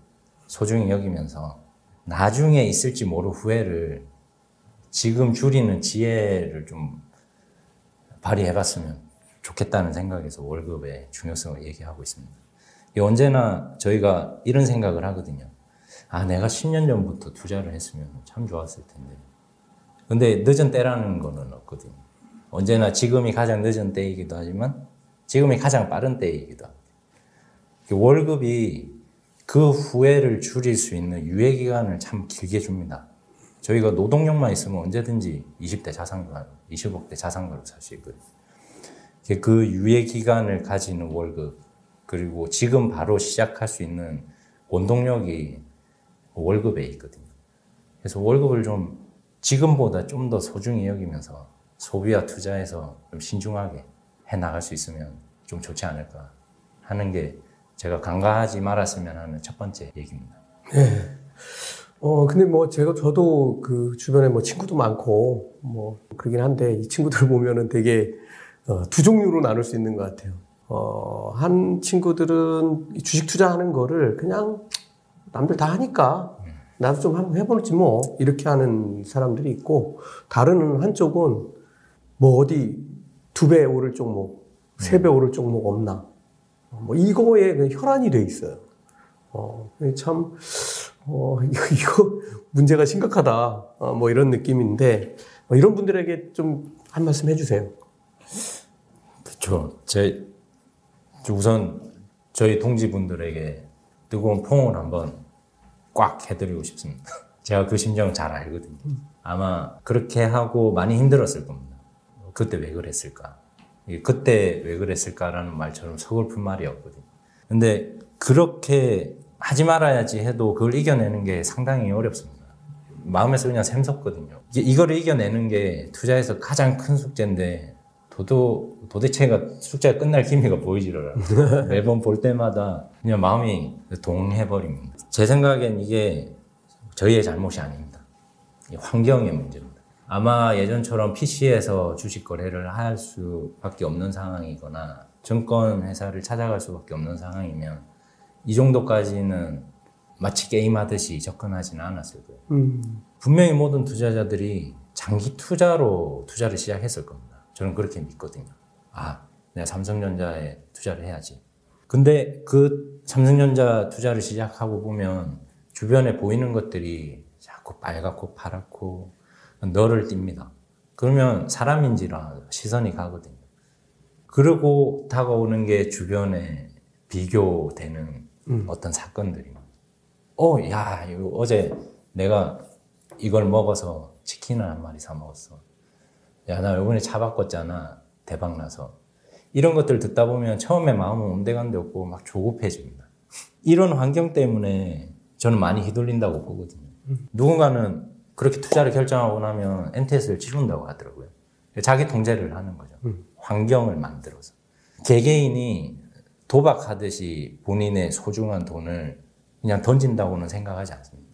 소중히 여기면서 나중에 있을지 모를 후회를 지금 줄이는 지혜를 좀 발휘해봤으면 좋겠다는 생각에서 월급의 중요성을 얘기하고 있습니다. 언제나 저희가 이런 생각을 하거든요. 아, 내가 10년 전부터 투자를 했으면 참 좋았을 텐데. 근데 늦은 때라는 거는 없거든요. 언제나 지금이 가장 늦은 때이기도 하지만 지금이 가장 빠른 때이기도 합니다. 월급이 그 후회를 줄일 수 있는 유예 기간을 참 길게 줍니다. 저희가 노동력만 있으면 언제든지 20대 자산가, 20억대 자산가로 살 수 있거든요. 그 유예 기간을 가지는 월급, 그리고 지금 바로 시작할 수 있는 원동력이 월급에 있거든요. 그래서 월급을 좀 지금보다 좀 더 소중히 여기면서 소비와 투자에서 좀 신중하게 해 나갈 수 있으면 좀 좋지 않을까 하는 게 제가 간과하지 말았으면 하는 첫 번째 얘기입니다. 네. 어, 근데 뭐 제가 저도 그 주변에 뭐 친구도 많고 뭐 그러긴 한데 이 친구들 보면은 되게 어, 두 종류로 나눌 수 있는 것 같아요. 어, 한 친구들은 주식 투자하는 거를 그냥 남들 다 하니까 나도 좀 한번 해보지 뭐 이렇게 하는 사람들이 있고 다른 한쪽은 뭐 어디 두 배 오를 종목, 세 배 오를 종목 없나 뭐 이거에 그냥 혈안이 돼 있어요. 어, 참 어, 이거, 이거 문제가 심각하다 어, 뭐 이런 느낌인데 뭐 이런 분들에게 좀 한 말씀 해주세요. 그렇죠. 제 우선 저희 동지분들에게 뜨거운 포옹을 한번 꽉 해드리고 싶습니다. 제가 그 심정 잘 알거든요. 아마 그렇게 하고 많이 힘들었을 겁니다. 그때 왜 그랬을까? 그때 왜 그랬을까라는 말처럼 서글픈 말이었거든요. 근데 그렇게 하지 말아야지 해도 그걸 이겨내는 게 상당히 어렵습니다. 마음에서 그냥 샘솟거든요. 이걸 이겨내는 게 투자에서 가장 큰 숙제인데 도도, 도대체가 숙제가 끝날 기미가 보이지를 않아요. 매번 볼 때마다 그냥 마음이 동해버립니다. 제 생각엔 이게 저희의 잘못이 아닙니다. 환경의 문제입니다. 아마 예전처럼 PC에서 주식 거래를 할 수밖에 없는 상황이거나 증권 회사를 찾아갈 수밖에 없는 상황이면 이 정도까지는 마치 게임하듯이 접근하지는 않았을 거예요. 음. 분명히 모든 투자자들이 장기 투자로 투자를 시작했을 겁니다. 저는 그렇게 믿거든요. 아, 내가 삼성전자에 투자를 해야지. 근데 그 삼성전자 투자를 시작하고 보면 주변에 보이는 것들이 자꾸 빨갛고 파랗고 너를 띱니다. 그러면 사람인지라 시선이 가거든요. 그러고 다가오는 게 주변에 비교되는 음. 어떤 사건들이. 어, 야, 이거 어제 내가 이걸 먹어서 치킨을 한 마리 사 먹었어. 야, 나 이번에 차 바꿨잖아. 대박 나서. 이런 것들 듣다 보면 처음에 마음은 온데간데 없고 막 조급해집니다. 이런 환경 때문에 저는 많이 휘둘린다고 보거든요. 누군가는 그렇게 투자를 결정하고 나면 NTS를 치른다고 하더라고요. 자기 통제를 하는 거죠. 환경을 만들어서. 개개인이 도박하듯이 본인의 소중한 돈을 그냥 던진다고는 생각하지 않습니다.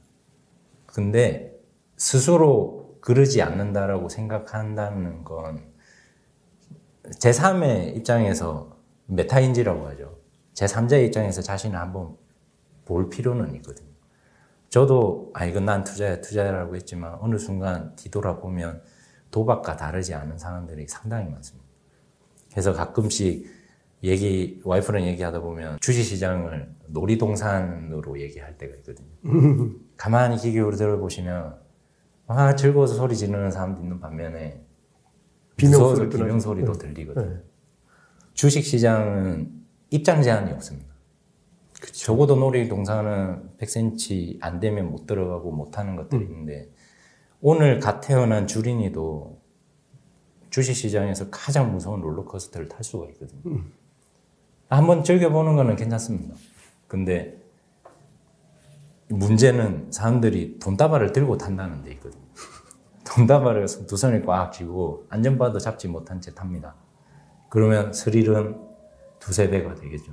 근데 스스로 그러지 않는다라고 생각한다는 건 제3의 입장에서 메타인지라고 하죠. 제3자의 입장에서 자신을 한번 볼 필요는 있거든요. 저도 아 이건 난 투자야 투자라고 했지만 어느 순간 뒤돌아보면 도박과 다르지 않은 상황들이 상당히 많습니다. 그래서 가끔씩 얘기 와이프랑 얘기하다 보면 주식시장을 놀이동산으로 얘기할 때가 있거든요. 가만히 귀 기울여 들어보시면 아 즐거워서 소리 지르는 사람도 있는 반면에 비명 소리 비명 소리도 네. 들리거든요. 네. 주식 시장은 입장 제한이 없습니다. 그쵸. 적어도 놀이동산은 100cm 안 되면 못 들어가고 못 하는 것들이 음. 있는데 오늘 갓 태어난 주린이도 주식 시장에서 가장 무서운 롤러코스터를 탈 수가 있거든요. 음. 한번 즐겨보는 거는 괜찮습니다. 근데 문제는 사람들이 돈다발을 들고 탄다는 데 있거든요. 돈다발을 두 손에 꽉 쥐고 안전바도 잡지 못한 채 탑니다. 그러면 스릴은 두세 배가 되겠죠.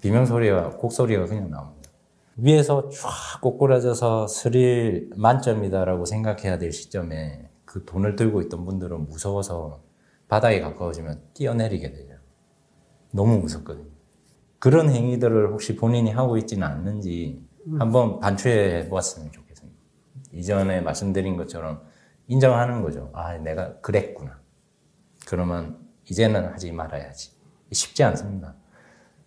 비명 소리가, 곡소리가 그냥 나옵니다. 위에서 쫙 꼬꾸라져서 스릴 만점이다라고 생각해야 될 시점에 그 돈을 들고 있던 분들은 무서워서 바닥에 가까워지면 뛰어내리게 되죠. 너무 무섭거든요. 그런 행위들을 혹시 본인이 하고 있지는 않는지 한번 반추해 보았으면 좋겠습니다. 이전에 말씀드린 것처럼 인정하는 거죠. 아, 내가 그랬구나. 그러면 이제는 하지 말아야지. 쉽지 않습니다.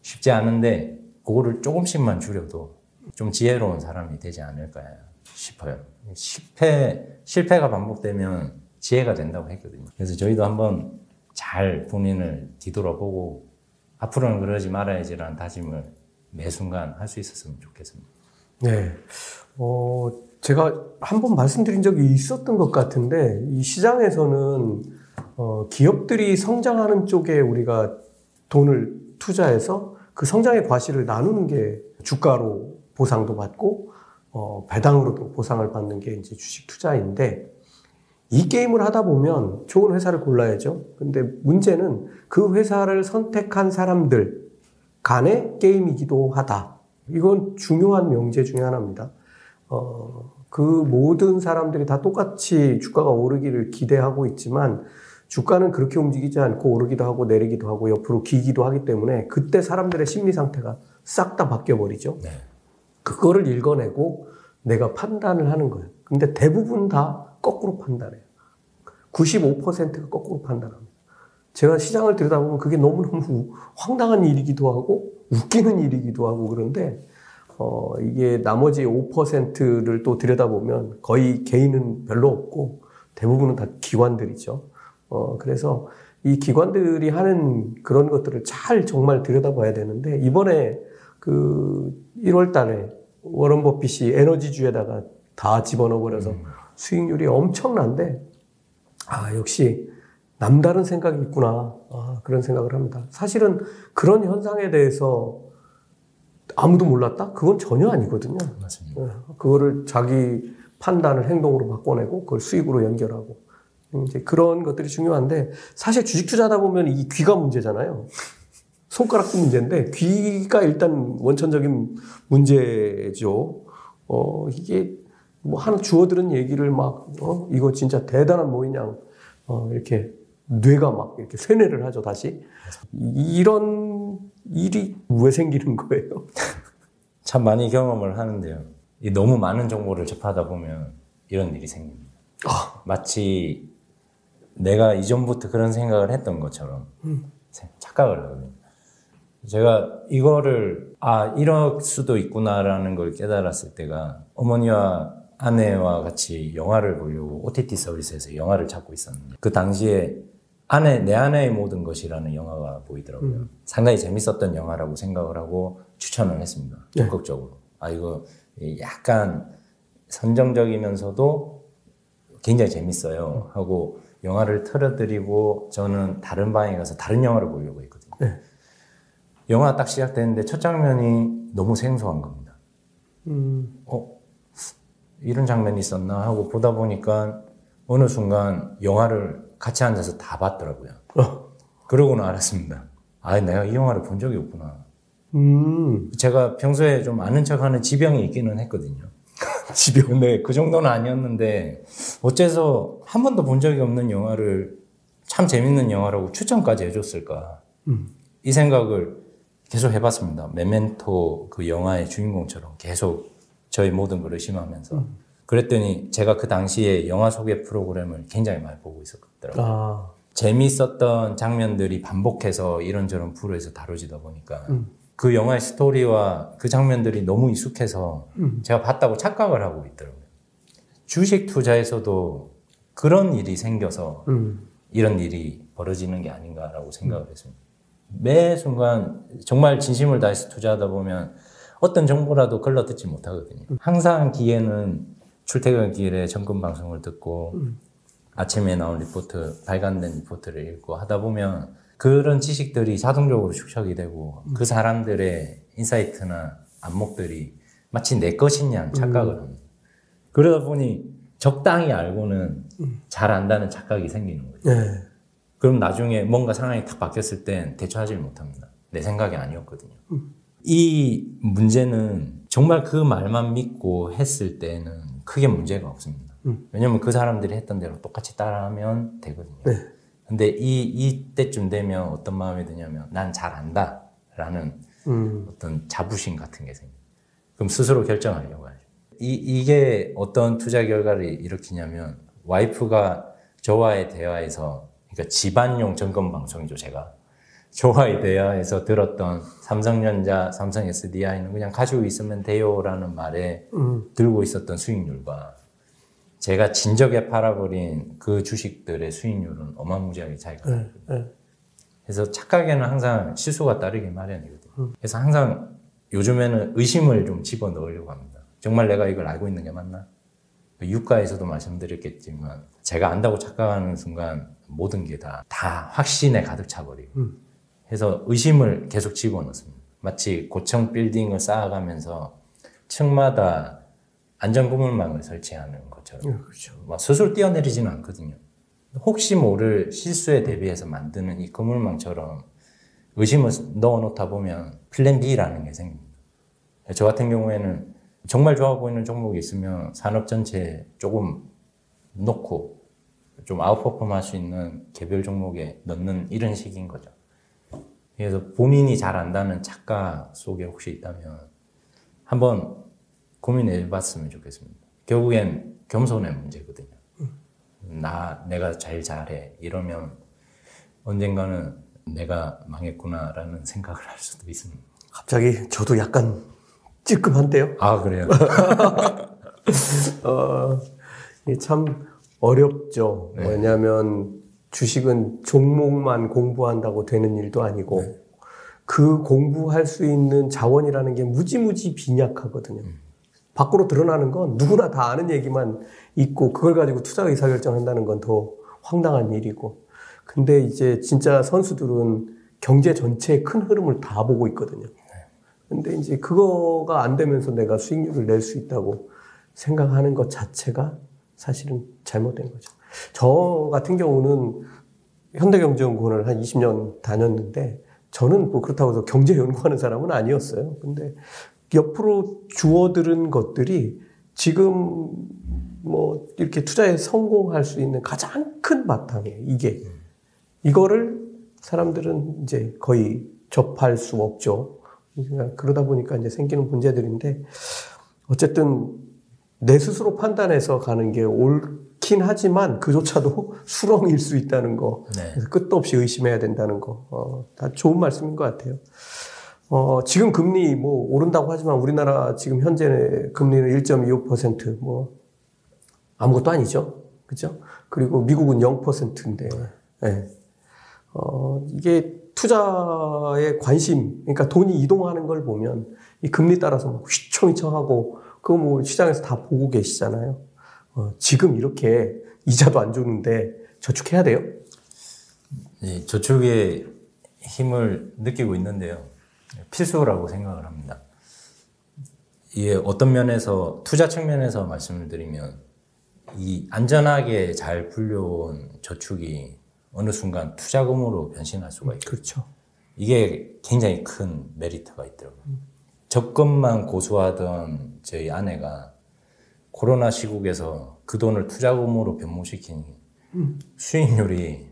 쉽지 않은데 그거를 조금씩만 줄여도 좀 지혜로운 사람이 되지 않을까 싶어요. 실패, 실패가 반복되면 지혜가 된다고 했거든요. 그래서 저희도 한번 잘 본인을 뒤돌아보고 앞으로는 그러지 말아야지라는 다짐을 매 순간 할 수 있었으면 좋겠습니다. 네. 어, 제가 한 번 말씀드린 적이 있었던 것 같은데, 이 시장에서는, 어, 기업들이 성장하는 쪽에 우리가 돈을 투자해서 그 성장의 과실을 나누는 게 주가로 보상도 받고 어, 배당으로도 보상을 받는 게 이제 주식 투자인데 이 게임을 하다 보면 좋은 회사를 골라야죠. 근데 문제는 그 회사를 선택한 사람들 간의 게임이기도 하다. 이건 중요한 명제 중에 하나입니다. 어, 그 모든 사람들이 다 똑같이 주가가 오르기를 기대하고 있지만 주가는 그렇게 움직이지 않고 오르기도 하고 내리기도 하고 옆으로 기기도 하기 때문에 그때 사람들의 심리 상태가 싹 다 바뀌어 버리죠. 네. 그거를 읽어내고 내가 판단을 하는 거예요. 근데 대부분 다 거꾸로 판단해요. 95%가 거꾸로 판단합니다. 제가 시장을 들여다보면 그게 너무너무 황당한 일이기도 하고 웃기는 일이기도 하고 그런데 어, 이게 나머지 5%를 또 들여다보면 거의 개인은 별로 없고 대부분은 다 기관들이죠. 어, 그래서 이 기관들이 하는 그런 것들을 잘 정말 들여다봐야 되는데 이번에 그 1월 달에 워런 버핏이 에너지주에다가 다 집어넣어 버려서 음. 수익률이 엄청난데 아 역시 남다른 생각이 있구나 아, 그런 생각을 합니다. 사실은 그런 현상에 대해서 아무도 몰랐다? 그건 전혀 아니거든요. 맞습니다. 예, 그거를 자기 판단을 행동으로 바꿔내고 그걸 수익으로 연결하고 이제 그런 것들이 중요한데 사실 주식 투자하다 보면 이 귀가 문제잖아요. 손가락도 문제인데 귀가 일단 원천적인 문제죠. 어 이게 뭐 하나 주워들은 얘기를 막 어, 이거 진짜 대단한 뭐이냐 어, 이렇게 뇌가 막 이렇게 세뇌를 하죠 다시 이런 일이 왜 생기는 거예요? 참 많이 경험을 하는데요. 이 너무 많은 정보를 접하다 보면 이런 일이 생깁니다. 마치 내가 이전부터 그런 생각을 했던 것처럼 세- 착각을 하거든요. 제가 이거를 아 이럴 수도 있구나라는 걸 깨달았을 때가 어머니와 아내와 같이 영화를 보려고 OTT 서비스에서 영화를 찾고 있었는데 그 당시에 아내 내 아내의 모든 것이라는 영화가 보이더라고요. 상당히 재밌었던 영화라고 생각을 하고 추천을 했습니다. 네. 적극적으로. 아 이거 약간 선정적이면서도 굉장히 재밌어요. 하고 영화를 틀어드리고 저는 다른 방에 가서 다른 영화를 보려고 했거든요. 네. 영화 딱 시작되는데 첫 장면이 너무 생소한 겁니다. 음, 어, 이런 장면이 있었나 하고 보다 보니까 어느 순간 영화를 같이 앉아서 다 봤더라고요. 어, 그러고는 알았습니다. 아, 내가 이 영화를 본 적이 없구나. 음, 제가 평소에 좀 아는 척하는 지병이 있기는 했거든요. 지병. 근데 그 정도는 아니었는데 어째서 한 번도 본 적이 없는 영화를 참 재밌는 영화라고 추천까지 해줬을까? 음. 이 생각을 계속 해봤습니다. 메멘토 그 영화의 주인공처럼 계속 저의 모든 걸 의심하면서. 그랬더니 제가 그 당시에 영화 소개 프로그램을 굉장히 많이 보고 있었더라고요. 아, 재미있었던 장면들이 반복해서 이런저런 부류에서 다뤄지다 보니까 음. 그 영화의 스토리와 그 장면들이 너무 익숙해서 음. 제가 봤다고 착각을 하고 있더라고요. 주식 투자에서도 그런 일이 생겨서 음, 이런 일이 벌어지는 게 아닌가라고 생각을 했습니다. 매 순간 정말 진심을 다해서 투자하다 보면 어떤 정보라도 걸러 듣지 못하거든요. 항상 기회는 출퇴근길에 점검 방송을 듣고 아침에 나온 리포트, 발간된 리포트를 읽고 하다 보면 그런 지식들이 자동적으로 축적이 되고 그 사람들의 insight나 안목들이 마치 내 것인 양 착각을 합니다. 그러다 보니 적당히 알고는 잘 안다는 착각이 생기는 거죠. 네. 그럼 나중에 뭔가 상황이 탁 바뀌었을 땐 대처하지 못합니다. 내 생각이 아니었거든요. 이 문제는 정말 그 말만 믿고 했을 때는 크게 문제가 없습니다. 음. 왜냐면 그 사람들이 했던 대로 똑같이 따라하면 되거든요. 네. 근데 이, 이때쯤 되면 어떤 마음이 드냐면 난 잘 안다. 라는 음, 어떤 자부심 같은 게 생겨요. 그럼 스스로 결정하려고 하죠. 이, 이게 어떤 투자 결과를 일으키냐면 와이프가 저와의 대화에서 그러니까 집안용 점검 방송이죠, 제가. 저와의 대화에서 들었던 삼성전자, 삼성 SDI는 그냥 가지고 있으면 돼요라는 말에 음, 들고 있었던 수익률과 제가 진적에 팔아버린 그 주식들의 수익률은 어마무지하게 차이가 나요. 네, 네. 그래서 착각에는 항상 실수가 따르기 마련이거든요. 그래서 항상 요즘에는 의심을 좀 집어 넣으려고 합니다. 정말 내가 이걸 알고 있는 게 맞나? 유가에서도 말씀드렸겠지만 제가 안다고 착각하는 순간 모든 게 다 다 확신에 가득 차버리고 음. 해서 의심을 계속 집어넣습니다. 마치 고층 빌딩을 쌓아가면서 층마다 안전 고물망을 설치하는 것처럼 그렇죠. 막 스스로 뛰어내리지는 않거든요. 혹시 모를 실수에 대비해서 만드는 이 그물망처럼 의심을 넣어놓다 보면 플랜 B라는 게 생깁니다. 저 같은 경우에는 정말 좋아 보이는 종목이 있으면 산업 전체에 조금 놓고 좀 아웃퍼폼 할 수 있는 개별 종목에 넣는 이런 식인 거죠. 그래서 본인이 잘 안다는 착각 속에 혹시 있다면 한번 고민해 봤으면 좋겠습니다. 결국엔 겸손의 문제거든요. 나, 내가 제일 잘해. 이러면 언젠가는 내가 망했구나라는 생각을 할 수도 있습니다. 갑자기 저도 약간 찔끔한데요. 아, 그래요? 어, 참 어렵죠. 네. 왜냐하면 주식은 종목만 공부한다고 되는 일도 아니고 네. 그 공부할 수 있는 자원이라는 게 무지무지 빈약하거든요. 음. 밖으로 드러나는 건 누구나 다 아는 얘기만 있고 그걸 가지고 투자 의사결정한다는 건 더 황당한 일이고. 근데 이제 진짜 선수들은 경제 전체의 큰 흐름을 다 보고 있거든요. 근데 이제 그거가 안 되면서 내가 수익률을 낼 수 있다고 생각하는 것 자체가 사실은 잘못된 거죠. 저 같은 경우는 현대경제연구원을 한 20년 다녔는데 저는 뭐 그렇다고 해서 경제 연구하는 사람은 아니었어요. 근데 옆으로 주워들은 것들이 지금 뭐 이렇게 투자에 성공할 수 있는 가장 큰 바탕이에요. 이게 이거를 사람들은 이제 거의 접할 수 없죠. 그러다 보니까 이제 생기는 문제들인데 어쨌든 내 스스로 판단해서 가는 게 옳 긴 하지만 그조차도 수렁일 수 있다는 거. 네. 끝도 없이 의심해야 된다는 거. 어, 다 좋은 말씀인 것 같아요. 어, 지금 금리 뭐 오른다고 하지만 우리나라 지금 현재 금리는 1.25%뭐 아무것도 아니죠. 그죠? 그리고 미국은 0%인데, 예. 어, 이게 투자에 관심, 그러니까 돈이 이동하는 걸 보면 이 금리 따라서 막 휘청휘청하고 그거 뭐 시장에서 다 보고 계시잖아요. 어, 지금 이렇게 이자도 안 주는데 저축해야 돼요? 이 저축의 힘을 느끼고 있는데요. 필수라고 생각을 합니다. 이게 어떤 면에서 투자 측면에서 말씀을 드리면 이 안전하게 잘 불려온 저축이 어느 순간 투자금으로 변신할 수가 있고 그렇죠. 이게 굉장히 큰 메리트가 있더라고요. 적금만 고수하던 저희 아내가 코로나 시국에서 그 돈을 투자금으로 변모시키니 수익률이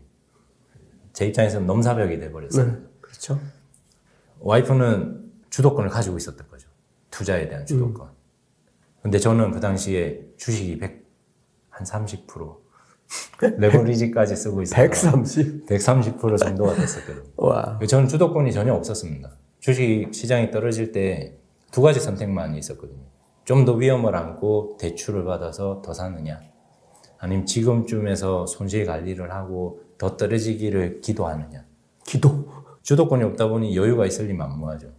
제 입장에서는 넘사벽이 돼버렸어요. 네. 그렇죠. 와이프는 주도권을 가지고 있었던 거죠. 투자에 대한 주도권. 근데 저는 그 당시에 주식이 100, 한 30%, 레버리지까지 쓰고 있어서 130. 130% 정도가 됐었거든요. 와. 저는 주도권이 전혀 없었습니다. 주식 시장이 떨어질 때 두 가지 선택만 있었거든요. 좀 더 위험을 안고 대출을 받아서 더 사느냐. 아니면 지금쯤에서 손실 관리를 하고 더 떨어지기를 기도하느냐. 기도. 주도권이 없다 보니 여유가 있을 리 만무하죠.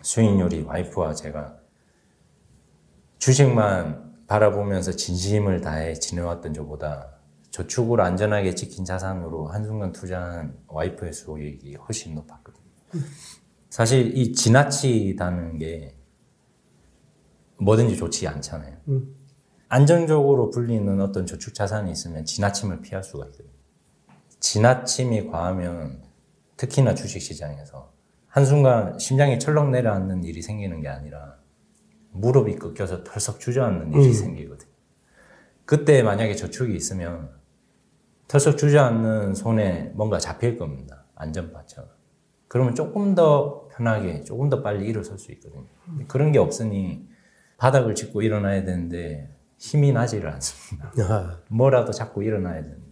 수익률이 와이프와 제가 주식만 바라보면서 진심을 다해 지내왔던 저보다 저축으로 안전하게 지킨 자산으로 한순간 투자한 와이프의 수익이 훨씬 높았거든요. 사실 이 지나치다는 게 뭐든지 좋지 않잖아요. 음. 안정적으로 불리는 어떤 저축 자산이 있으면 지나침을 피할 수가 있거든요. 지나침이 과하면 특히나 주식 시장에서 한순간 심장이 철렁 내려앉는 일이 생기는 게 아니라 무릎이 꺾여서 털썩 주저앉는 일이 음. 생기거든요. 그때 만약에 저축이 있으면 털썩 주저앉는 손에 뭔가 잡힐 겁니다. 안전바처럼. 그러면 조금 더 편하게, 조금 더 빨리 일어설 수 있거든요. 그런 게 없으니 바닥을 짚고 일어나야 되는데 힘이 나지를 않습니다. 아, 뭐라도 자꾸 일어나야 되는데.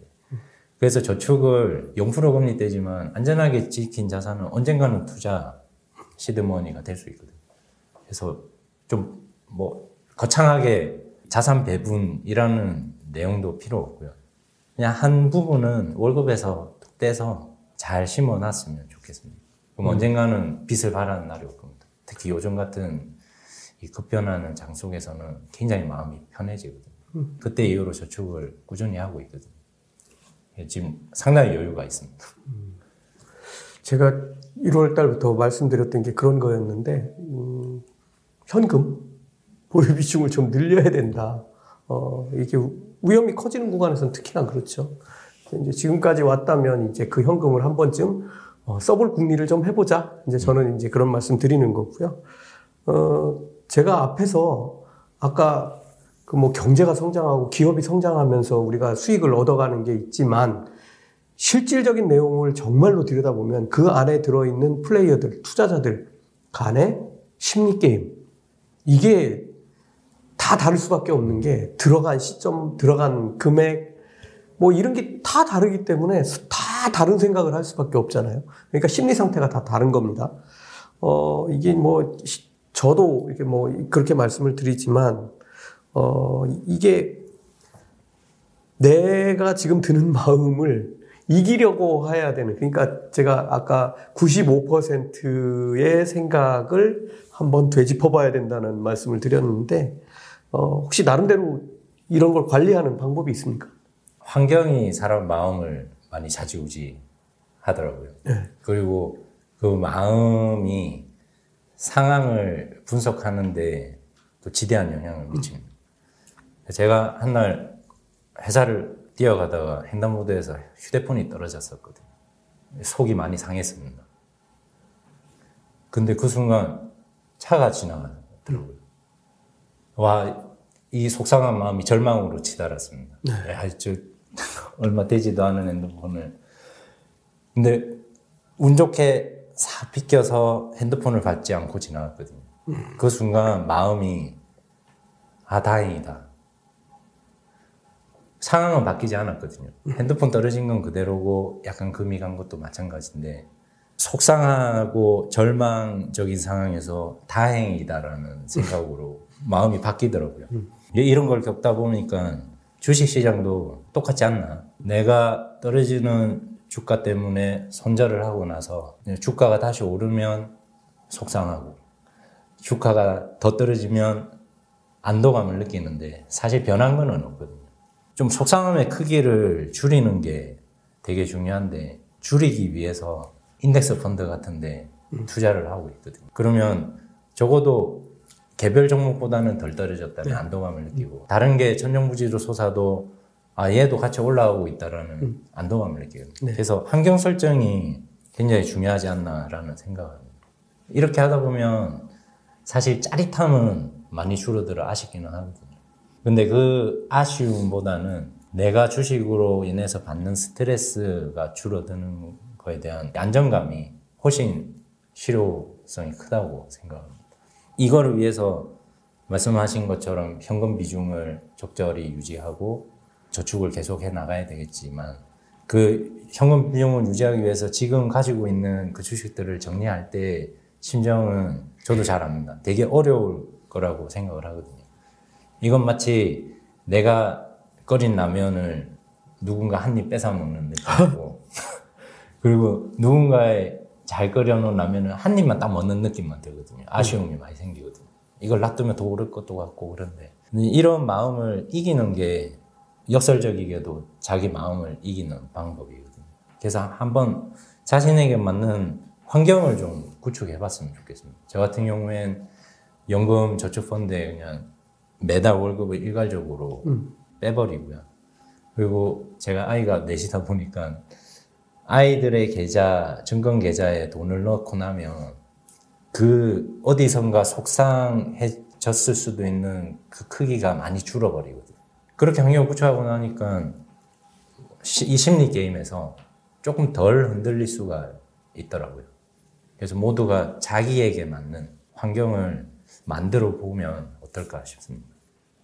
그래서 저축을 0% 금리 때지만 안전하게 지킨 자산은 언젠가는 투자 시드머니가 될 수 있거든요. 그래서 좀 뭐 거창하게 자산 배분이라는 내용도 필요 없고요. 그냥 한 부분은 월급에서 툭 떼서 잘 심어놨으면 좋겠습니다. 그럼 언젠가는 빚을 바라는 날이 올 겁니다. 특히 요즘 같은 이 급변하는 장 속에서는 굉장히 마음이 편해지거든요. 그때 이후로 저축을 꾸준히 하고 있거든요. 예, 지금 상당히 여유가 있습니다. 제가 1월 달부터 말씀드렸던 게 그런 거였는데, 음, 현금 보유 비중을 좀 늘려야 된다. 어, 이게 위험이 커지는 구간에서는 특히나 그렇죠. 이제 지금까지 왔다면 이제 그 현금을 한 번쯤 어, 써볼 궁리를 좀 해보자. 이제 저는 이제 그런 말씀 드리는 거고요. 어, 제가 앞에서 아까 그 뭐 경제가 성장하고 기업이 성장하면서 우리가 수익을 얻어가는 게 있지만 실질적인 내용을 정말로 들여다보면 그 안에 들어있는 플레이어들, 투자자들 간의 심리 게임. 이게 다 다를 수밖에 없는 게 들어간 시점, 들어간 금액, 뭐 이런 게 다 다르기 때문에 다 다른 생각을 할 수밖에 없잖아요. 그러니까 심리 상태가 다 다른 겁니다. 어, 이게 뭐, 저도 이렇게 뭐 그렇게 말씀을 드리지만 어, 이게 내가 지금 드는 마음을 이기려고 해야 되는, 그러니까 제가 아까 95%의 생각을 한번 되짚어 봐야 된다는 말씀을 드렸는데, 어, 혹시 나름대로 이런 걸 관리하는 방법이 있습니까? 환경이 사람 마음을 많이 좌지우지 하더라고요. 네. 그리고 그 마음이 상황을 분석하는데 또 지대한 영향을 미칩니다. 제가 한 날 회사를 뛰어가다가 횡단보도에서 휴대폰이 떨어졌었거든요. 속이 많이 상했습니다. 근데 그 순간 차가 지나가더라고요. 와, 이 속상한 마음이 절망으로 치달았습니다. 야, 저, 얼마 되지도 않은 핸드폰을. 근데 운 좋게 사 비껴서 핸드폰을 받지 않고 지나갔거든요. 그 순간 마음이, 아, 다행이다. 상황은 바뀌지 않았거든요. 핸드폰 떨어진 건 그대로고 약간 금이 간 것도 마찬가지인데 속상하고 절망적인 상황에서 다행이다라는 생각으로 마음이 바뀌더라고요. 이런 걸 겪다 보니까 주식 시장도 똑같지 않나. 내가 떨어지는 주가 때문에 손절을 하고 나서 주가가 다시 오르면 속상하고 주가가 더 떨어지면 안도감을 느끼는데 사실 변한 건 없거든요. 좀 속상함의 크기를 줄이는 게 되게 중요한데 줄이기 위해서 인덱스 펀드 같은데 투자를 하고 있거든요. 그러면 적어도 개별 종목보다는 덜 떨어졌다는 안도감을 느끼고 다른 게 천정부지로 솟아도 아 얘도 같이 올라오고 있다라는 안도감을 느끼거든요. 그래서 환경 설정이 굉장히 중요하지 않나라는 생각을 합니다. 이렇게 하다 보면 사실 짜릿함은 많이 줄어들어 아쉽기는 하거든요. 근데 그 아쉬움보다는 내가 주식으로 인해서 받는 스트레스가 줄어드는 거에 대한 안정감이 훨씬 실효성이 크다고 생각합니다. 이거를 위해서 말씀하신 것처럼 현금 비중을 적절히 유지하고 저축을 계속 해 나가야 되겠지만 그 현금 비중을 유지하기 위해서 지금 가지고 있는 그 주식들을 정리할 때 심정은 저도 잘 압니다. 되게 어려울 거라고 생각을 하거든요. 이건 마치 내가 끓인 라면을 누군가 한 입 뺏어 먹는 느낌이고 그리고 누군가의 잘 끓여놓은 라면을 한 입만 딱 먹는 느낌만 들거든요. 아쉬움이 많이 생기거든요. 이걸 놔두면 더 오를 것도 같고 그런데 이런 마음을 이기는 게 역설적이게도 자기 마음을 이기는 방법이거든요. 그래서 한번 자신에게 맞는 환경을 좀 구축해 봤으면 좋겠습니다. 저 같은 경우엔 연금 저축펀드에 그냥 매달 월급을 일괄적으로 음. 빼버리고요. 그리고 제가 아이가 넷이다 보니까 아이들의 계좌, 증권 계좌에 돈을 넣고 나면 그 어디선가 속상해졌을 수도 있는 그 크기가 많이 줄어버리거든요. 그렇게 환경을 구축하고 나니까 시- 이 심리 게임에서 조금 덜 흔들릴 수가 있더라고요. 그래서 모두가 자기에게 맞는 환경을 만들어 보면 어떨까 싶습니다.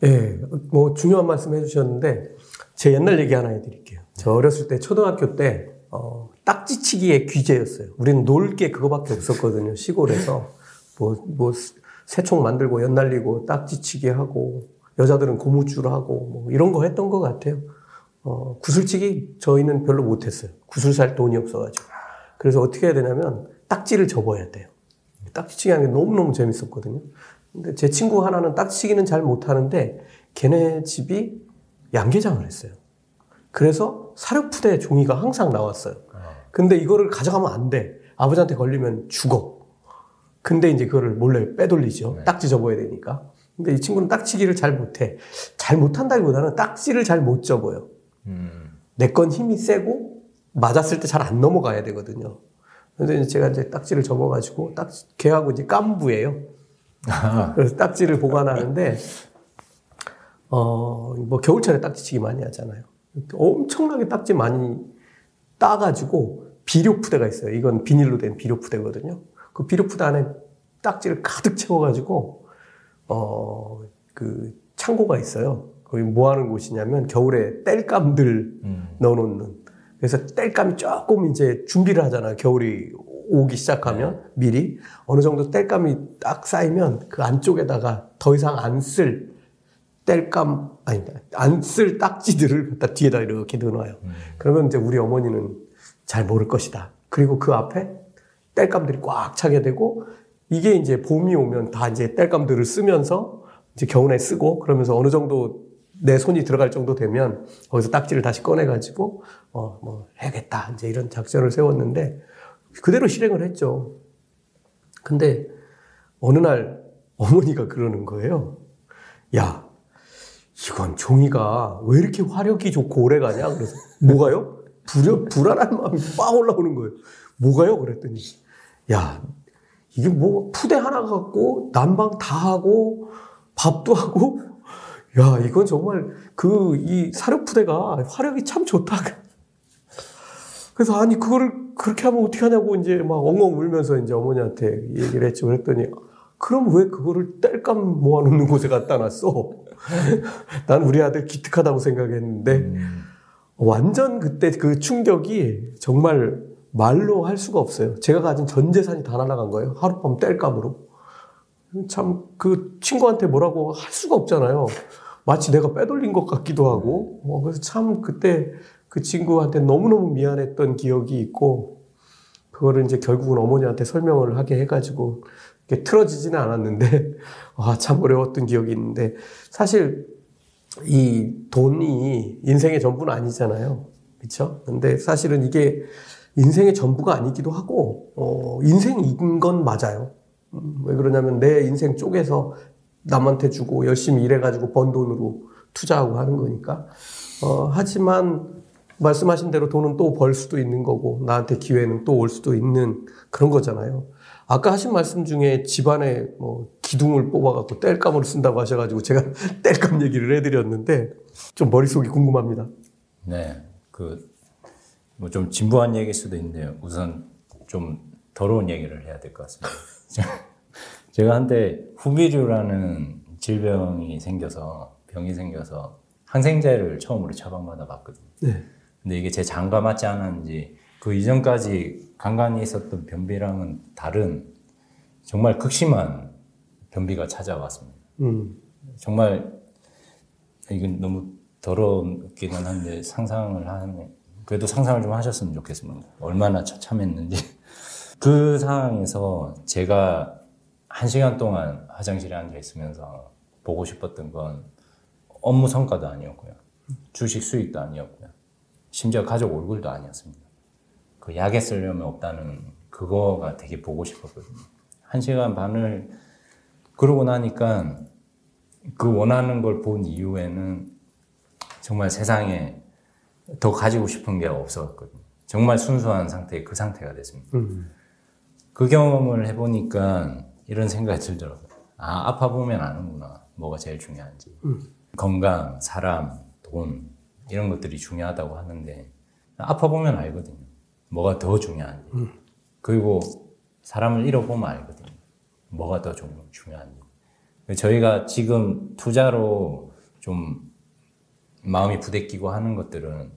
예, 뭐 중요한 말씀 해주셨는데 제 옛날 얘기 하나 해드릴게요. 저 어렸을 때 초등학교 때 어, 딱지치기의 귀재였어요. 우리는 놀 게 그거밖에 없었거든요. 시골에서 뭐, 뭐 새총 만들고 연날리고 딱지치기 하고 여자들은 고무줄 하고 뭐 이런 거 했던 것 같아요. 어, 구슬치기 저희는 별로 못했어요. 구슬 살 돈이 없어가지고. 그래서 어떻게 해야 되냐면 딱지를 접어야 돼요. 딱지치기 하는 게 너무너무 재밌었거든요. 근데 제 친구 하나는 딱지치기는 잘 못하는데 걔네 집이 양계장을 했어요. 그래서 사료푸대 종이가 항상 나왔어요. 근데 이거를 가져가면 안 돼. 아버지한테 걸리면 죽어. 근데 이제 그거를 몰래 빼돌리죠. 네. 딱지 접어야 되니까. 근데 이 친구는 딱지기를 잘 못해. 잘 못한다기보다는 딱지를 잘 못 접어요. 음. 내건 힘이 세고 맞았을 때 잘 안 넘어가야 되거든요. 그래서 이제 제가 이제 딱지를 접어가지고 딱 걔하고 이제 깐부예요. 그래서 딱지를 보관하는데 어 뭐 겨울철에 딱지치기 많이 하잖아요. 엄청나게 딱지 많이 따가지고 비료 푸대가 있어요. 이건 비닐로 된 비료 푸대거든요. 그 비료 푸대 안에 딱지를 가득 채워가지고 어 그 창고가 있어요. 거기 뭐 하는 곳이냐면 겨울에 땔감들 음. 넣어놓는. 그래서 땔감이 조금 이제 준비를 하잖아요. 겨울이 오기 시작하면 미리 어느 정도 땔감이 딱 쌓이면 그 안쪽에다가 더 이상 안 쓸 땔감 아니다 안쓸 딱지들을 갖다 뒤에다 이렇게 넣어놔요. 그러면 이제 우리 어머니는 잘 모를 것이다. 그리고 그 앞에 땔감들이 꽉 차게 되고 이게 이제 봄이 오면 다 이제 땔감들을 쓰면서 이제 겨울에 쓰고 그러면서 어느 정도 내 손이 들어갈 정도 되면 거기서 딱지를 다시 꺼내가지고 어 뭐 해야겠다 이제 이런 작전을 세웠는데 그대로 실행을 했죠. 근데 어느 날 어머니가 그러는 거예요. 야, 이건 종이가 왜 이렇게 화력이 좋고 오래 가냐? 그래서 뭐가요? 불, 불안한 마음이 빡 올라오는 거예요. 뭐가요? 그랬더니 야, 이게 뭐 푸대 하나 갖고 난방 다 하고 밥도 하고 야, 이건 정말 그 이 사료 푸대가 화력이 참 좋다. 그래서 아니 그거를 그렇게 하면 어떻게 하냐고 이제 막 엉엉 울면서 이제 어머니한테 얘기를 했죠. 그랬더니 그럼 왜 그거를 땔감 모아놓는 곳에 갖다 놨어? 난 우리 아들 기특하다고 생각했는데 음. 완전 그때 그 충격이 정말 말로 할 수가 없어요. 제가 가진 전 재산이 다 날아간 거예요. 하룻밤 땔감으로. 참 그 친구한테 뭐라고 할 수가 없잖아요. 마치 내가 빼돌린 것 같기도 하고. 어, 그래서 참 그때 그 친구한테 너무너무 미안했던 기억이 있고 그거를 이제 결국은 어머니한테 설명을 하게 해가지고 이게 틀어지지는 않았는데 아, 참 어려웠던 기억이 있는데 사실 이 돈이 인생의 전부는 아니잖아요. 그렇죠? 근데 사실은 이게 인생의 전부가 아니기도 하고 어, 인생인 건 맞아요. 음, 왜 그러냐면 내 인생 쪼개서 남한테 주고 열심히 일해가지고 번 돈으로 투자하고 하는 거니까. 어, 하지만 말씀하신 대로 돈은 또 벌 수도 있는 거고 나한테 기회는 또 올 수도 있는 그런 거잖아요. 아까 하신 말씀 중에 집안에 뭐 기둥을 뽑아갖고 땔감으로 쓴다고 하셔가지고 제가 땔감 얘기를 해드렸는데 좀 머릿속이 궁금합니다. 네. 그, 뭐 좀 진부한 얘기일 수도 있는데요. 우선 좀 더러운 얘기를 해야 될 것 같습니다. 제가 한때 후비류라는 질병이 생겨서, 병이 생겨서 항생제를 처음으로 처방받아 봤거든요. 네. 근데 이게 제 장과 맞지 않았는지 그 이전까지 간간히 있었던 변비랑은 다른 정말 극심한 변비가 찾아왔습니다. 음, 정말 이건 너무 더럽기는 한데 상상을 하면 그래도 상상을 좀 하셨으면 좋겠습니다. 얼마나 처참했는지. 그 상황에서 제가 한 시간 동안 화장실에 앉아 있으면서 보고 싶었던 건 업무 성과도 아니었고요. 주식 수익도 아니었고요. 심지어 가족 얼굴도 아니었습니다. 그 약에 쓰려면 없다는 그거가 되게 보고 싶었거든요. 한 시간 반을 그러고 나니까 그 원하는 걸 본 이후에는 정말 세상에 더 가지고 싶은 게 없었거든요. 정말 순수한 상태, 그 상태가 됐습니다. 음, 그 경험을 해보니까 이런 생각이 들더라고요. 아, 아파 보면 아는구나. 뭐가 제일 중요한지. 건강, 사람, 돈, 이런 것들이 중요하다고 하는데, 아파 보면 알거든요. 뭐가 더 중요한지. 그리고 사람을 잃어보면 알거든요. 뭐가 더 중- 중요한지. 저희가 지금 투자로 좀 마음이 부대끼고 하는 것들은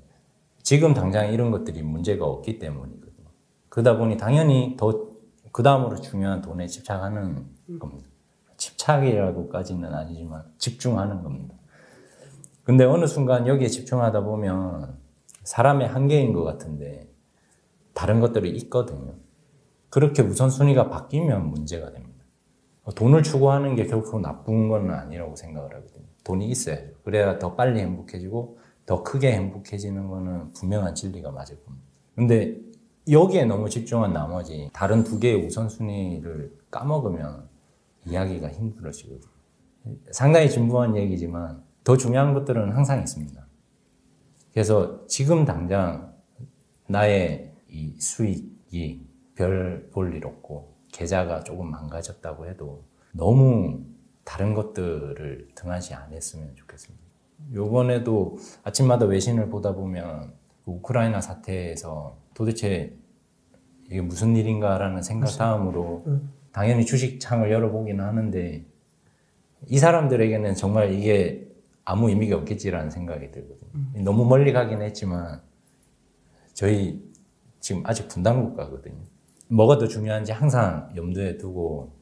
지금 당장 이런 것들이 문제가 없기 때문이거든요. 그러다 보니 당연히 더 그 다음으로 중요한 돈에 집착하는 겁니다. 집착이라고까지는 아니지만 집중하는 겁니다. 근데 어느 순간 여기에 집중하다 보면 사람의 한계인 것 같은데 다른 것들이 있거든요. 그렇게 우선순위가 바뀌면 문제가 됩니다. 돈을 추구하는 게 결코 나쁜 건 아니라고 생각을 하거든요. 돈이 있어야죠. 그래야 더 빨리 행복해지고 더 크게 행복해지는 거는 분명한 진리가 맞을 겁니다. 근데 여기에 너무 집중한 나머지 다른 두 개의 우선순위를 까먹으면 이야기가 힘들어지거든요. 상당히 진부한 얘기지만 더 중요한 것들은 항상 있습니다. 그래서 지금 당장 나의 이 수익이 별 볼 일 없고 계좌가 조금 망가졌다고 해도 너무 다른 것들을 등한시 안 했으면 좋겠습니다. 요번에도 아침마다 외신을 보다 보면 그 우크라이나 사태에서 도대체 이게 무슨 일인가라는 생각 다음으로 당연히 주식창을 열어보기는 하는데 이 사람들에게는 정말 이게 아무 의미가 없겠지라는 생각이 들거든요. 너무 멀리 가긴 했지만 저희 지금 아직 분단 국가거든요. 뭐가 더 중요한지 항상 염두에 두고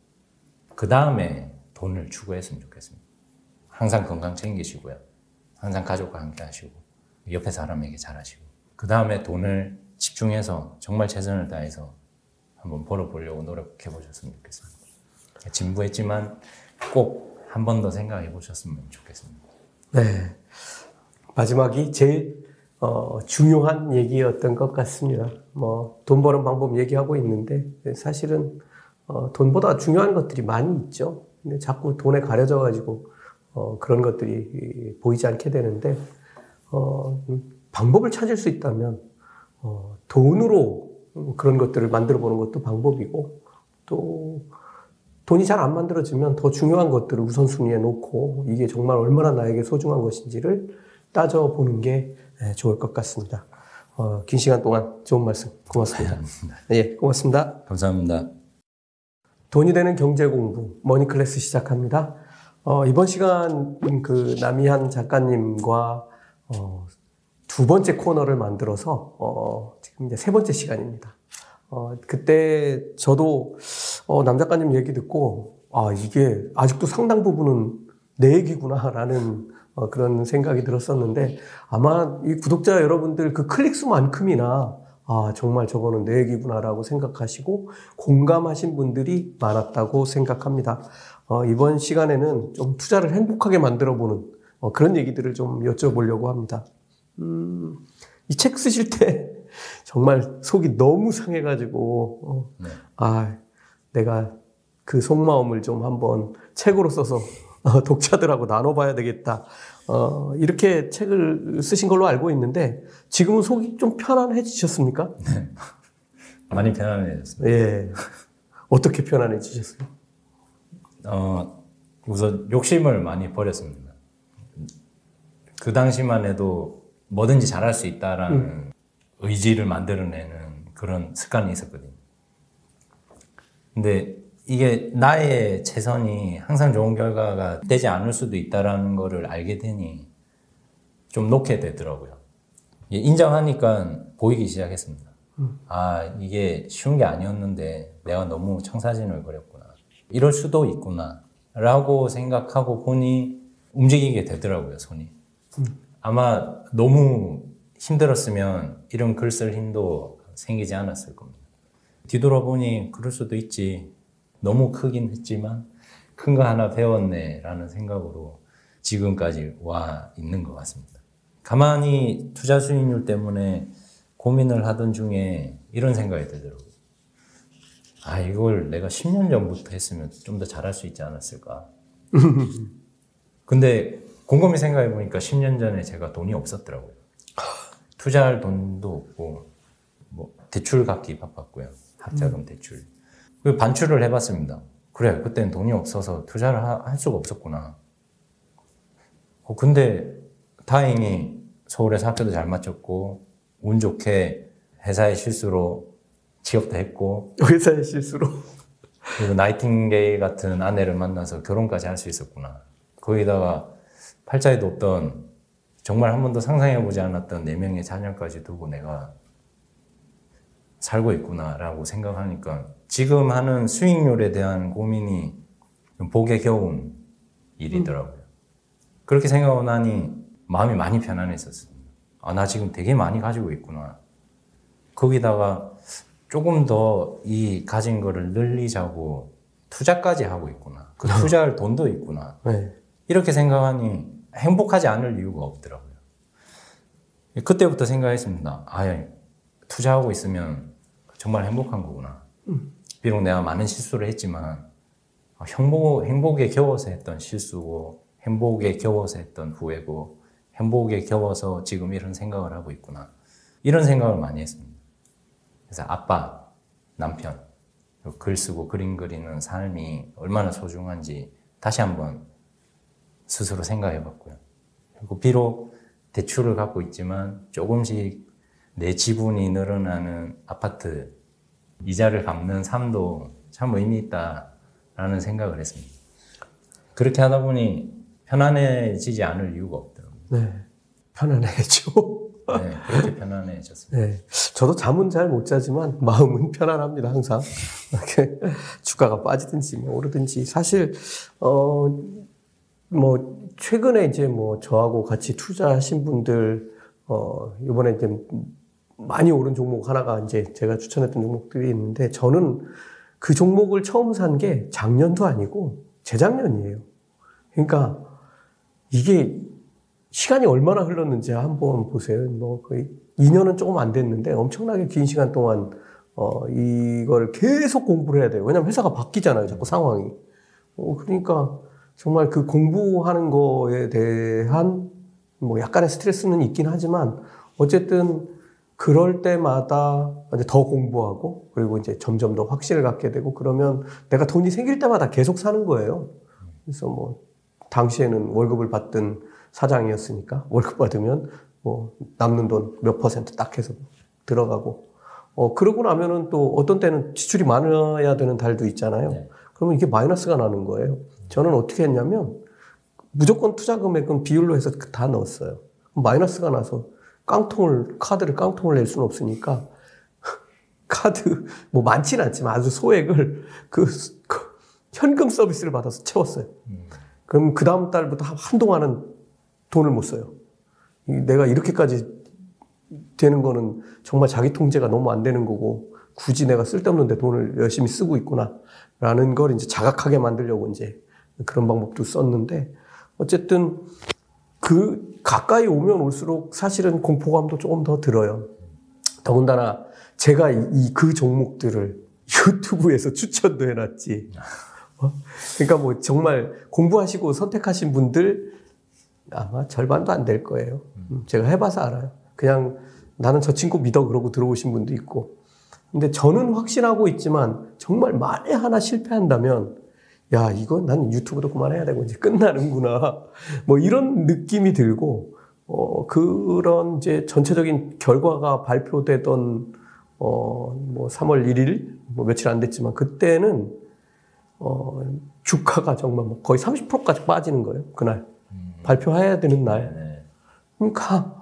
그 다음에 돈을 추구했으면 좋겠습니다. 항상 건강 챙기시고요. 항상 가족과 함께 하시고 옆에 사람에게 잘하시고 그 다음에 돈을 집중해서 정말 최선을 다해서 한번 벌어보려고 노력해 보셨으면 좋겠습니다. 진부했지만 꼭 한 번 더 생각해 보셨으면 좋겠습니다. 네. 마지막이 제일 어, 중요한 얘기였던 것 같습니다. 뭐, 돈 버는 방법 얘기하고 있는데, 사실은, 어, 돈보다 중요한 것들이 많이 있죠. 근데 자꾸 돈에 가려져가지고, 어, 그런 것들이 보이지 않게 되는데, 어, 방법을 찾을 수 있다면, 어, 돈으로 그런 것들을 만들어 보는 것도 방법이고, 또, 돈이 잘 안 만들어지면 더 중요한 것들을 우선순위에 놓고, 이게 정말 얼마나 나에게 소중한 것인지를 따져보는 게 좋을 것 같습니다. 어, 긴 시간 동안 좋은 말씀 고맙습니다. 예, 고맙습니다. 감사합니다. 돈이 되는 경제 공부 머니 클래스 시작합니다. 어, 이번 시간 그 남이한 작가님과 어, 두 번째 코너를 만들어서 어, 지금 이제 세 번째 시간입니다. 어, 그때 저도 어, 남 작가님 얘기 듣고 아 이게 아직도 상당 부분은 내 얘기구나라는 어, 그런 생각이 들었었는데 아마 이 구독자 여러분들 그 클릭 수만큼이나 아 정말 저거는 내 얘기구나라고 생각하시고 공감하신 분들이 많았다고 생각합니다. 어, 이번 시간에는 좀 투자를 행복하게 만들어보는 어, 그런 얘기들을 좀 여쭤보려고 합니다. 음, 이 책 쓰실 때 정말 속이 너무 상해가지고 어, 네. 아 내가 그 속마음을 좀 한번 책으로 써서 어, 독자들하고 나눠봐야 되겠다. 어, 이렇게 책을 쓰신 걸로 알고 있는데 지금은 속이 좀 편안해지셨습니까? 네. 많이 편안해졌습니다. 예. 어떻게 편안해지셨어요? 어, 우선 욕심을 많이 버렸습니다. 그 당시만 해도 뭐든지 잘할 수 있다라는 음. 의지를 만들어내는 그런 습관이 있었거든요. 근데 이게 나의 최선이 항상 좋은 결과가 되지 않을 수도 있다라는 거를 알게 되니 좀 놓게 되더라고요. 인정하니까 보이기 시작했습니다. 음. 아, 이게 쉬운 게 아니었는데 내가 너무 청사진을 거렸구나. 이럴 수도 있구나. 라고 생각하고 보니 움직이게 되더라고요, 손이. 음. 아마 너무 힘들었으면 이런 글 쓸 힘도 생기지 않았을 겁니다. 뒤돌아보니 그럴 수도 있지. 너무 크긴 했지만 큰 거 하나 배웠네 라는 생각으로 지금까지 와 있는 것 같습니다. 가만히 투자 수익률 때문에 고민을 하던 중에 이런 생각이 들더라고요. 아, 이걸 내가 10년 전부터 했으면 좀 더 잘할 수 있지 않았을까. 근데 곰곰이 생각해 보니까 10년 전에 제가 돈이 없었더라고요. 투자할 돈도 없고, 뭐, 대출 갚기 바빴고요. 학자금 대출. 그 반출을 해봤습니다. 그래, 그때는 돈이 없어서 투자를 하, 할 수가 없었구나. 어, 근데 다행히 서울에서 학교도 잘 마쳤고, 운 좋게 회사의 실수로 취업도 했고, 회사의 실수로? 그리고 나이팅게일 같은 아내를 만나서 결혼까지 할 수 있었구나. 거기다가 팔자에도 없던 정말 한 번도 상상해보지 않았던 네 명의 자녀까지 두고 내가 살고 있구나라고 생각하니까 지금 하는 수익률에 대한 고민이 복에 겨운 일이더라고요. 음. 그렇게 생각하고 나니 마음이 많이 편안했었습니다. 아, 나 지금 되게 많이 가지고 있구나. 거기다가 조금 더 이 가진 거를 늘리자고 투자까지 하고 있구나. 그 투자할 돈도 있구나. 네. 이렇게 생각하니 행복하지 않을 이유가 없더라고요. 그때부터 생각했습니다. 아, 투자하고 있으면 정말 행복한 거구나. 비록 내가 많은 실수를 했지만 어, 행복, 행복에 겨워서 했던 실수고 행복에 겨워서 했던 후회고 행복에 겨워서 지금 이런 생각을 하고 있구나. 이런 생각을 많이 했습니다. 그래서 아빠, 남편, 글 쓰고 그림 그리는 삶이 얼마나 소중한지 다시 한번 스스로 생각해 봤고요. 그리고 비록 대출을 갖고 있지만 조금씩 내 지분이 늘어나는 아파트 이자를 갚는 삶도 참 의미 있다라는 생각을 했습니다. 그렇게 하다 보니 편안해지지 않을 이유가 없더라고요. 네. 편안해져. 네, 그렇게 편안해졌습니다. 네. 저도 잠은 잘 못 자지만 마음은 편안합니다, 항상. 이렇게 주가가 빠지든지 뭐 오르든지. 사실, 어, 뭐, 최근에 이제 뭐 저하고 같이 투자하신 분들, 어, 이번에 이제 많이 오른 종목 하나가 이제 제가 추천했던 종목들이 있는데 저는 그 종목을 처음 산 게 작년도 아니고 재작년이에요. 그러니까 이게 시간이 얼마나 흘렀는지 한번 보세요. 뭐 거의 2년은 조금 안 됐는데 엄청나게 긴 시간 동안 어 이걸 계속 공부를 해야 돼요. 왜냐면 회사가 바뀌잖아요. 자꾸 상황이. 어 그러니까 정말 그 공부하는 거에 대한 뭐 약간의 스트레스는 있긴 하지만 어쨌든 그럴 때마다 이제 더 공부하고 그리고 이제 점점 더 확신을 갖게 되고 그러면 내가 돈이 생길 때마다 계속 사는 거예요. 그래서 뭐 당시에는 월급을 받던 사장이었으니까 월급 받으면 뭐 남는 돈 몇 퍼센트 딱 해서 들어가고 어 그러고 나면은 또 어떤 때는 지출이 많아야 되는 달도 있잖아요. 네. 그러면 이게 마이너스가 나는 거예요. 저는 어떻게 했냐면 무조건 투자 금액은 비율로 해서 다 넣었어요. 마이너스가 나서 깡통을 카드를 깡통을 낼 수는 없으니까 카드 뭐 많지는 않지만 아주 소액을 그, 그 현금 서비스를 받아서 채웠어요. 그럼 그 다음 달부터 한동안은 돈을 못 써요. 이 내가 이렇게까지 되는 거는 정말 자기 통제가 너무 안 되는 거고 굳이 내가 쓸데없는데 돈을 열심히 쓰고 있구나라는 걸 이제 자각하게 만들려고 이제 그런 방법도 썼는데 어쨌든 그 가까이 오면 올수록 사실은 공포감도 조금 더 들어요. 더군다나 제가 이 그 종목들을 유튜브에서 추천도 해놨지. 어? 그러니까 뭐 정말 공부하시고 선택하신 분들 아마 절반도 안 될 거예요. 음, 제가 해봐서 알아요. 그냥 나는 저 친구 믿어 그러고 들어오신 분도 있고. 근데 저는 확신하고 있지만 정말 만에 하나 실패한다면 야, 이거 난 유튜브도 그만해야 되고 이제 끝나는구나. 뭐 이런 느낌이 들고, 어, 그런 이제 전체적인 결과가 발표되던, 어, 뭐 3월 1일, 뭐 며칠 안 됐지만 그때는, 어, 주가가 정말 뭐 거의 30%까지 빠지는 거예요. 그날. 발표해야 되는 날. 네, 그러니까,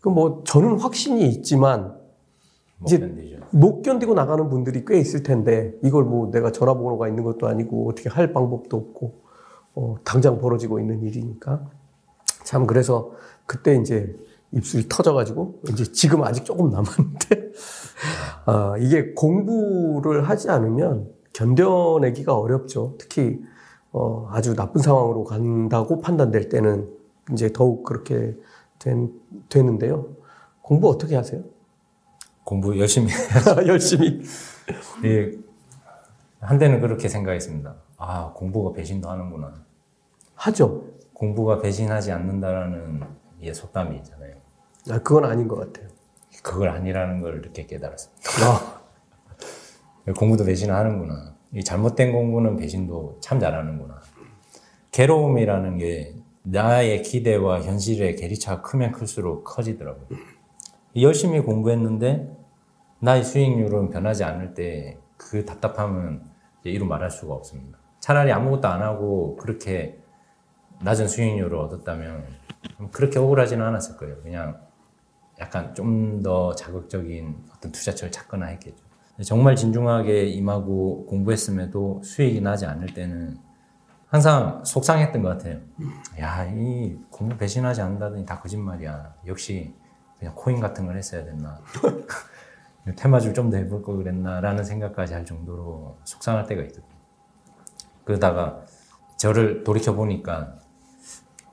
그뭐 저는 확신이 있지만, 못 이제 견디죠. 못 견디고 나가는 분들이 꽤 있을 텐데 이걸 뭐 내가 전화번호가 있는 것도 아니고 어떻게 할 방법도 없고 어, 당장 벌어지고 있는 일이니까 참 그래서 그때 이제 입술이 터져가지고 이제 지금 아직 조금 남았는데 아, 이게 공부를 하지 않으면 견뎌내기가 어렵죠. 특히 어, 아주 나쁜 상황으로 간다고 판단될 때는 이제 더욱 그렇게 된, 되는데요. 공부 어떻게 하세요? 공부 열심히 열심히. 예, 한때는 그렇게 생각했습니다. 아, 공부가 배신도 하는구나. 하죠. 공부가 배신하지 않는다라는 예, 속담이 있잖아요. 아, 그건 아닌 것 같아요. 그걸 아니라는 걸 이렇게 깨달았습니다. 아, 공부도 배신을 하는구나. 이 잘못된 공부는 배신도 참 잘하는구나. 괴로움이라는 게 나의 기대와 현실의 괴리차가 크면 클수록 커지더라고요. 열심히 공부했는데 나의 수익률은 변하지 않을 때 그 답답함은 이루 말할 수가 없습니다. 차라리 아무것도 안 하고 그렇게 낮은 수익률을 얻었다면 그렇게 억울하지는 않았을 거예요. 그냥 약간 좀 더 자극적인 어떤 투자처를 찾거나 했겠죠. 정말 진중하게 임하고 공부했음에도 수익이 나지 않을 때는 항상 속상했던 것 같아요. 야, 이 공부 배신하지 않는다더니 다 거짓말이야. 역시 그냥 코인 같은 걸 했어야 됐나. 테마주를 좀더 해볼 걸 그랬나라는 생각까지 할 정도로 속상할 때가 있거든요. 그러다가 저를 돌이켜 보니까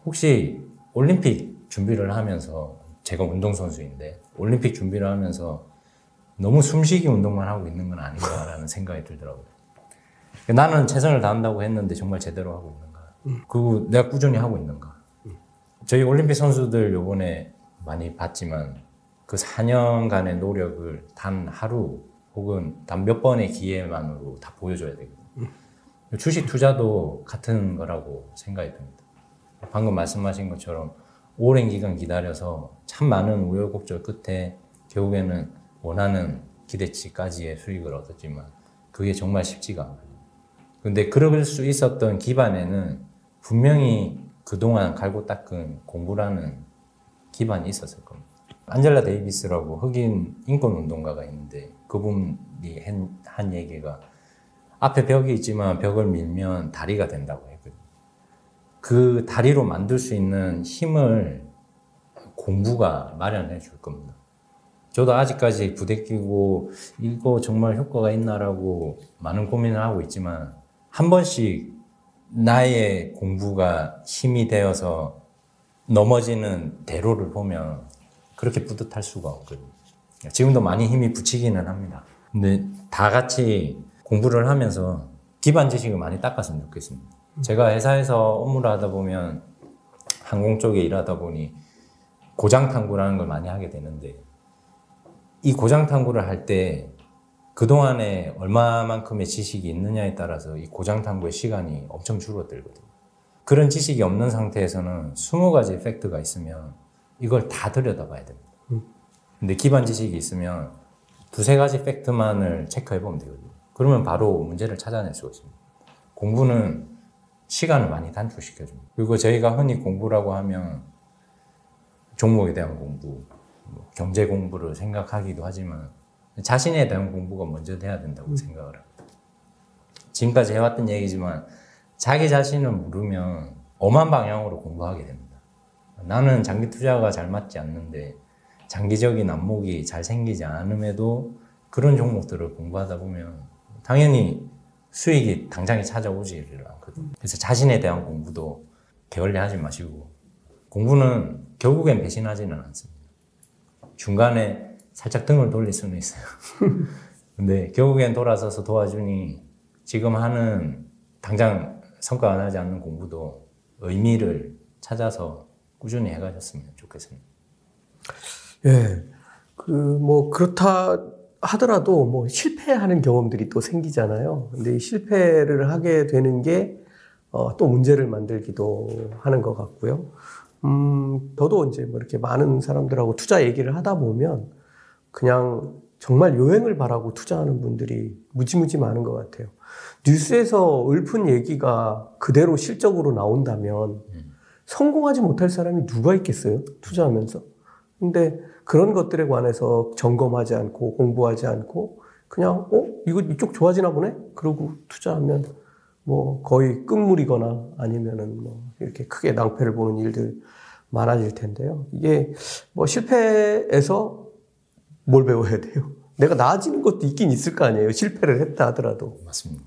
혹시 올림픽 준비를 하면서 제가 운동선수인데 올림픽 준비를 하면서 너무 숨쉬기 운동만 하고 있는 건 아닌가라는 생각이 들더라고요. 나는 최선을 다한다고 했는데 정말 제대로 하고 있는가? 그리고 내가 꾸준히 하고 있는가? 저희 올림픽 선수들 요번에 많이 봤지만 그 4년간의 노력을 단 하루 혹은 단 몇 번의 기회만으로 다 보여줘야 되거든요. 주식 투자도 같은 거라고 생각이 듭니다. 방금 말씀하신 것처럼 오랜 기간 기다려서 참 많은 우여곡절 끝에 결국에는 원하는 기대치까지의 수익을 얻었지만 그게 정말 쉽지가 않아요. 근데 그럴 수 있었던 기반에는 분명히 그동안 갈고 닦은 공부라는 기반이 있었을 겁니다. 안젤라 데이비스라고 흑인 인권 운동가가 있는데 그분이 한, 한 얘기가 앞에 벽이 있지만 벽을 밀면 다리가 된다고 했거든요. 그 다리로 만들 수 있는 힘을 공부가 마련해 줄 겁니다. 저도 아직까지 부대끼고 이거 정말 효과가 있나라고 많은 고민을 하고 있지만 한 번씩 나의 공부가 힘이 되어서 넘어지는 대로를 보면 그렇게 뿌듯할 수가 없거든요. 지금도 많이 힘이 붙이기는 합니다. 근데 다 같이 공부를 하면서 기반 지식을 많이 닦았으면 좋겠습니다. 제가 회사에서 업무를 하다 보면 항공 쪽에 일하다 보니 고장 탐구라는 걸 많이 하게 되는데 이 고장 탐구를 할 때 그동안에 얼마만큼의 지식이 있느냐에 따라서 이 고장 탐구의 시간이 엄청 줄어들거든요. 그런 지식이 없는 상태에서는 20가지 팩트가 있으면 이걸 다 들여다봐야 됩니다. 근데 기반 지식이 있으면 두세 가지 팩트만을 체크해 보면 되거든요. 그러면 바로 문제를 찾아낼 수가 있습니다. 공부는 시간을 많이 단축시켜줍니다. 그리고 저희가 흔히 공부라고 하면 종목에 대한 공부, 뭐 경제 공부를 생각하기도 하지만 자신에 대한 공부가 먼저 돼야 된다고 생각을 합니다. 지금까지 해왔던 얘기지만 자기 자신을 모르면 엄한 방향으로 공부하게 됩니다. 나는 장기 투자가 잘 맞지 않는데 장기적인 안목이 잘 생기지 않음에도 그런 종목들을 공부하다 보면 당연히 수익이 당장에 찾아오지를 않거든요. 그래서 자신에 대한 공부도 게을리 하지 마시고 공부는 결국엔 배신하지는 않습니다. 중간에 살짝 등을 돌릴 수는 있어요. 근데 결국엔 돌아서서 도와주니 지금 하는 당장 성과 안 하지 않는 공부도 의미를 찾아서 꾸준히 해가셨으면 좋겠습니다. 예. 그, 뭐, 그렇다 하더라도 뭐 실패하는 경험들이 또 생기잖아요. 근데 이 실패를 하게 되는 게, 어, 또 문제를 만들기도 하는 것 같고요. 음, 저도 이제 뭐 이렇게 많은 사람들하고 투자 얘기를 하다 보면 그냥 정말 요행을 바라고 투자하는 분들이 무지무지 많은 것 같아요. 뉴스에서 읊은 얘기가 그대로 실적으로 나온다면 성공하지 못할 사람이 누가 있겠어요? 투자하면서. 근데 그런 것들에 관해서 점검하지 않고 공부하지 않고 그냥 어 이거 이쪽 좋아지나 보네 그러고 투자하면 뭐 거의 끝물이거나 아니면은 뭐 이렇게 크게 낭패를 보는 일들 많아질 텐데요. 이게 뭐 실패에서 뭘 배워야 돼요? 내가 나아지는 것도 있긴 있을 거 아니에요. 실패를 했다 하더라도 맞습니다.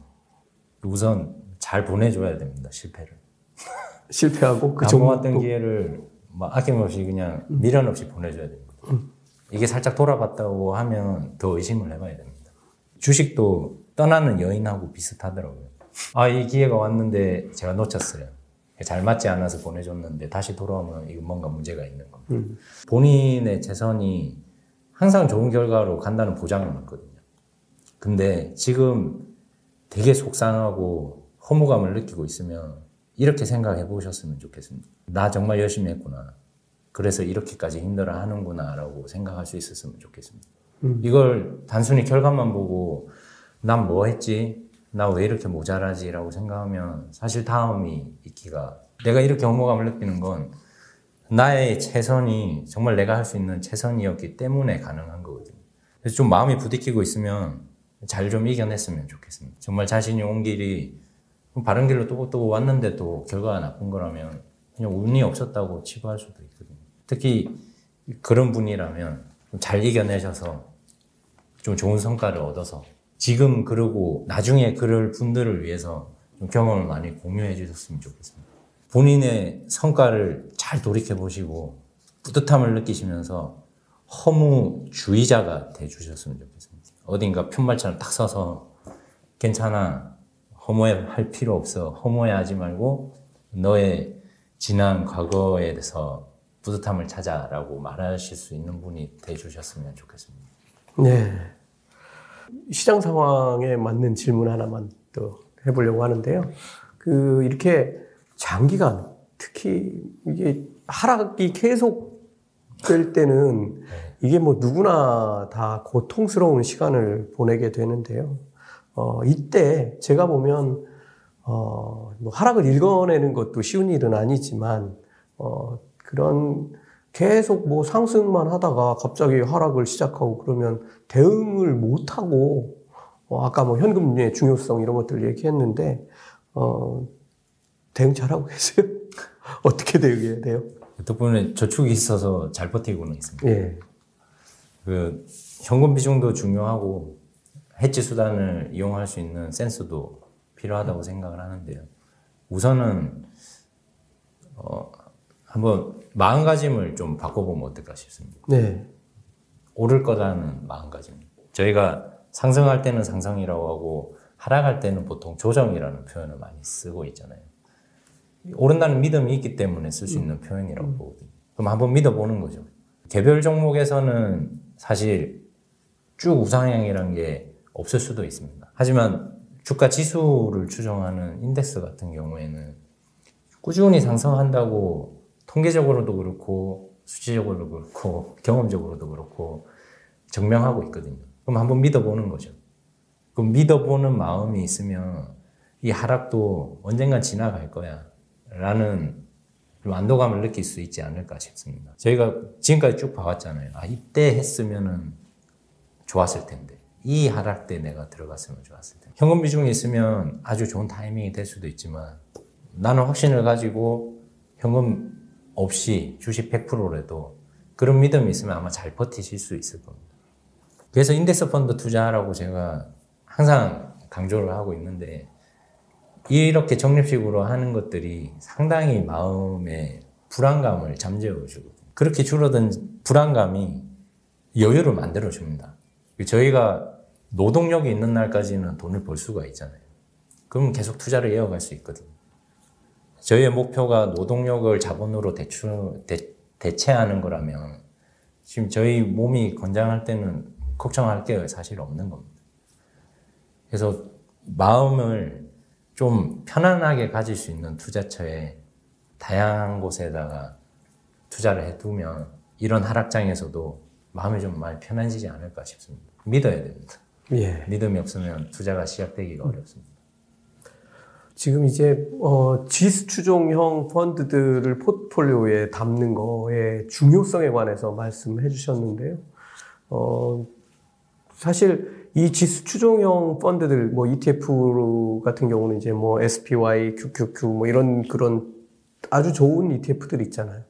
우선 잘 보내줘야 됩니다. 실패를. 실패하고 그 정보왔던 기회를 막 아낌없이 그냥 미련 없이 보내줘야 됩니다. 이게 살짝 돌아봤다고 하면 더 의심을 해봐야 됩니다. 주식도 떠나는 여인하고 비슷하더라고요. 아, 이 기회가 왔는데 제가 놓쳤어요. 잘 맞지 않아서 보내줬는데 다시 돌아오면 이거 뭔가 문제가 있는 겁니다. 음. 본인의 재선이 항상 좋은 결과로 간다는 보장은 없거든요. 근데 지금 되게 속상하고 허무감을 느끼고 있으면 이렇게 생각해 보셨으면 좋겠습니다. 나 정말 열심히 했구나. 그래서 이렇게까지 힘들어 하는구나 라고 생각할 수 있었으면 좋겠습니다. 음. 이걸 단순히 결과만 보고 난 뭐 했지? 나 왜 이렇게 모자라지? 라고 생각하면 사실 다음이 있기가 내가 이렇게 허무감을 느끼는 건 나의 최선이 정말 내가 할 수 있는 최선이었기 때문에 가능한 거거든요. 그래서 좀 마음이 부딪히고 있으면 잘 좀 이겨냈으면 좋겠습니다. 정말 자신이 온 길이 바른 길로 또, 또 왔는데 또 결과가 나쁜 거라면 그냥 운이 없었다고 치부할 수도 있거든요. 특히 그런 분이라면 잘 이겨내셔서 좀 좋은 성과를 얻어서 지금 그러고 나중에 그럴 분들을 위해서 좀 경험을 많이 공유해 주셨으면 좋겠습니다. 본인의 성과를 잘 돌이켜 보시고 뿌듯함을 느끼시면서 허무주의자가 돼 주셨으면 좋겠습니다. 어딘가 편말처럼 딱 서서 괜찮아 허무할 필요 없어 허무해하지 말고 너의 지난 과거에 대해서 뿌듯함을 찾아라고 말하실 수 있는 분이 돼 주셨으면 좋겠습니다. 네. 시장 상황에 맞는 질문 하나만 또 해보려고 하는데요. 그 이렇게 장기간 특히 이게 하락이 계속 될 때는 이게 뭐 누구나 다 고통스러운 시간을 보내게 되는데요. 어, 이때 제가 보면 어, 뭐 하락을 읽어내는 것도 쉬운 일은 아니지만 어, 그런 계속 뭐 상승만 하다가 갑자기 하락을 시작하고 그러면 대응을 못하고 어, 아까 뭐 현금의 중요성 이런 것들 얘기했는데 어, 대응 잘하고 계세요? 어떻게 대응해야 돼요? 덕분에 저축이 있어서 잘 버티고는 있습니다. 예. 그 현금 비중도 중요하고 해지 수단을 이용할 수 있는 센스도 필요하다고 생각을 하는데요. 우선은 어, 한번 마음가짐을 좀 바꿔보면 어떨까 싶습니다. 네. 오를 거라는 마음가짐. 저희가 상승할 때는 상승이라고 하고 하락할 때는 보통 조정이라는 표현을 많이 쓰고 있잖아요. 오른다는 믿음이 있기 때문에 쓸 수 있는 표현이라고 보거든요. 그럼 한번 믿어보는 거죠. 개별 종목에서는 사실 쭉 우상향이라는 게 없을 수도 있습니다. 하지만 주가 지수를 추정하는 인덱스 같은 경우에는 꾸준히 상승한다고 통계적으로도 그렇고 수치적으로도 그렇고 경험적으로도 그렇고 증명하고 있거든요. 그럼 한번 믿어보는 거죠. 그럼 믿어보는 마음이 있으면 이 하락도 언젠간 지나갈 거야. 라는 좀 안도감을 느낄 수 있지 않을까 싶습니다. 저희가 지금까지 쭉 봐왔잖아요. 아, 이때 했으면은 좋았을 텐데. 이 하락 때 내가 들어갔으면 좋았을 텐데. 현금 비중이 있으면 아주 좋은 타이밍이 될 수도 있지만 나는 확신을 가지고 현금 없이 주식 100%라도 그런 믿음이 있으면 아마 잘 버티실 수 있을 겁니다. 그래서 인덱스 펀드 투자하라고 제가 항상 강조를 하고 있는데 이렇게 적립식으로 하는 것들이 상당히 마음의 불안감을 잠재워주고 그렇게 줄어든 불안감이 여유를 만들어줍니다. 저희가 노동력이 있는 날까지는 돈을 벌 수가 있잖아요. 그럼 계속 투자를 이어갈 수 있거든요. 저희의 목표가 노동력을 자본으로 대출, 대, 대체하는 거라면 지금 저희 몸이 건장할 때는 걱정할 게 사실 없는 겁니다. 그래서 마음을 좀 편안하게 가질 수 있는 투자처에 다양한 곳에다가 투자를 해두면 이런 하락장에서도 마음이 좀 많이 편해지지 않을까 싶습니다. 믿어야 됩니다. 예. 믿음이 없으면 투자가 시작되기가 어렵습니다. 지금 이제 어, 지수 추종형 펀드들을 포트폴리오에 담는 거의 중요성에 관해서 말씀해 주셨는데요. 어, 사실 이 지수 추종형 펀드들 뭐 ETF 같은 경우는 이제 뭐 SPY, QQQ 뭐 이런 그런 아주 좋은 ETF들 있잖아요.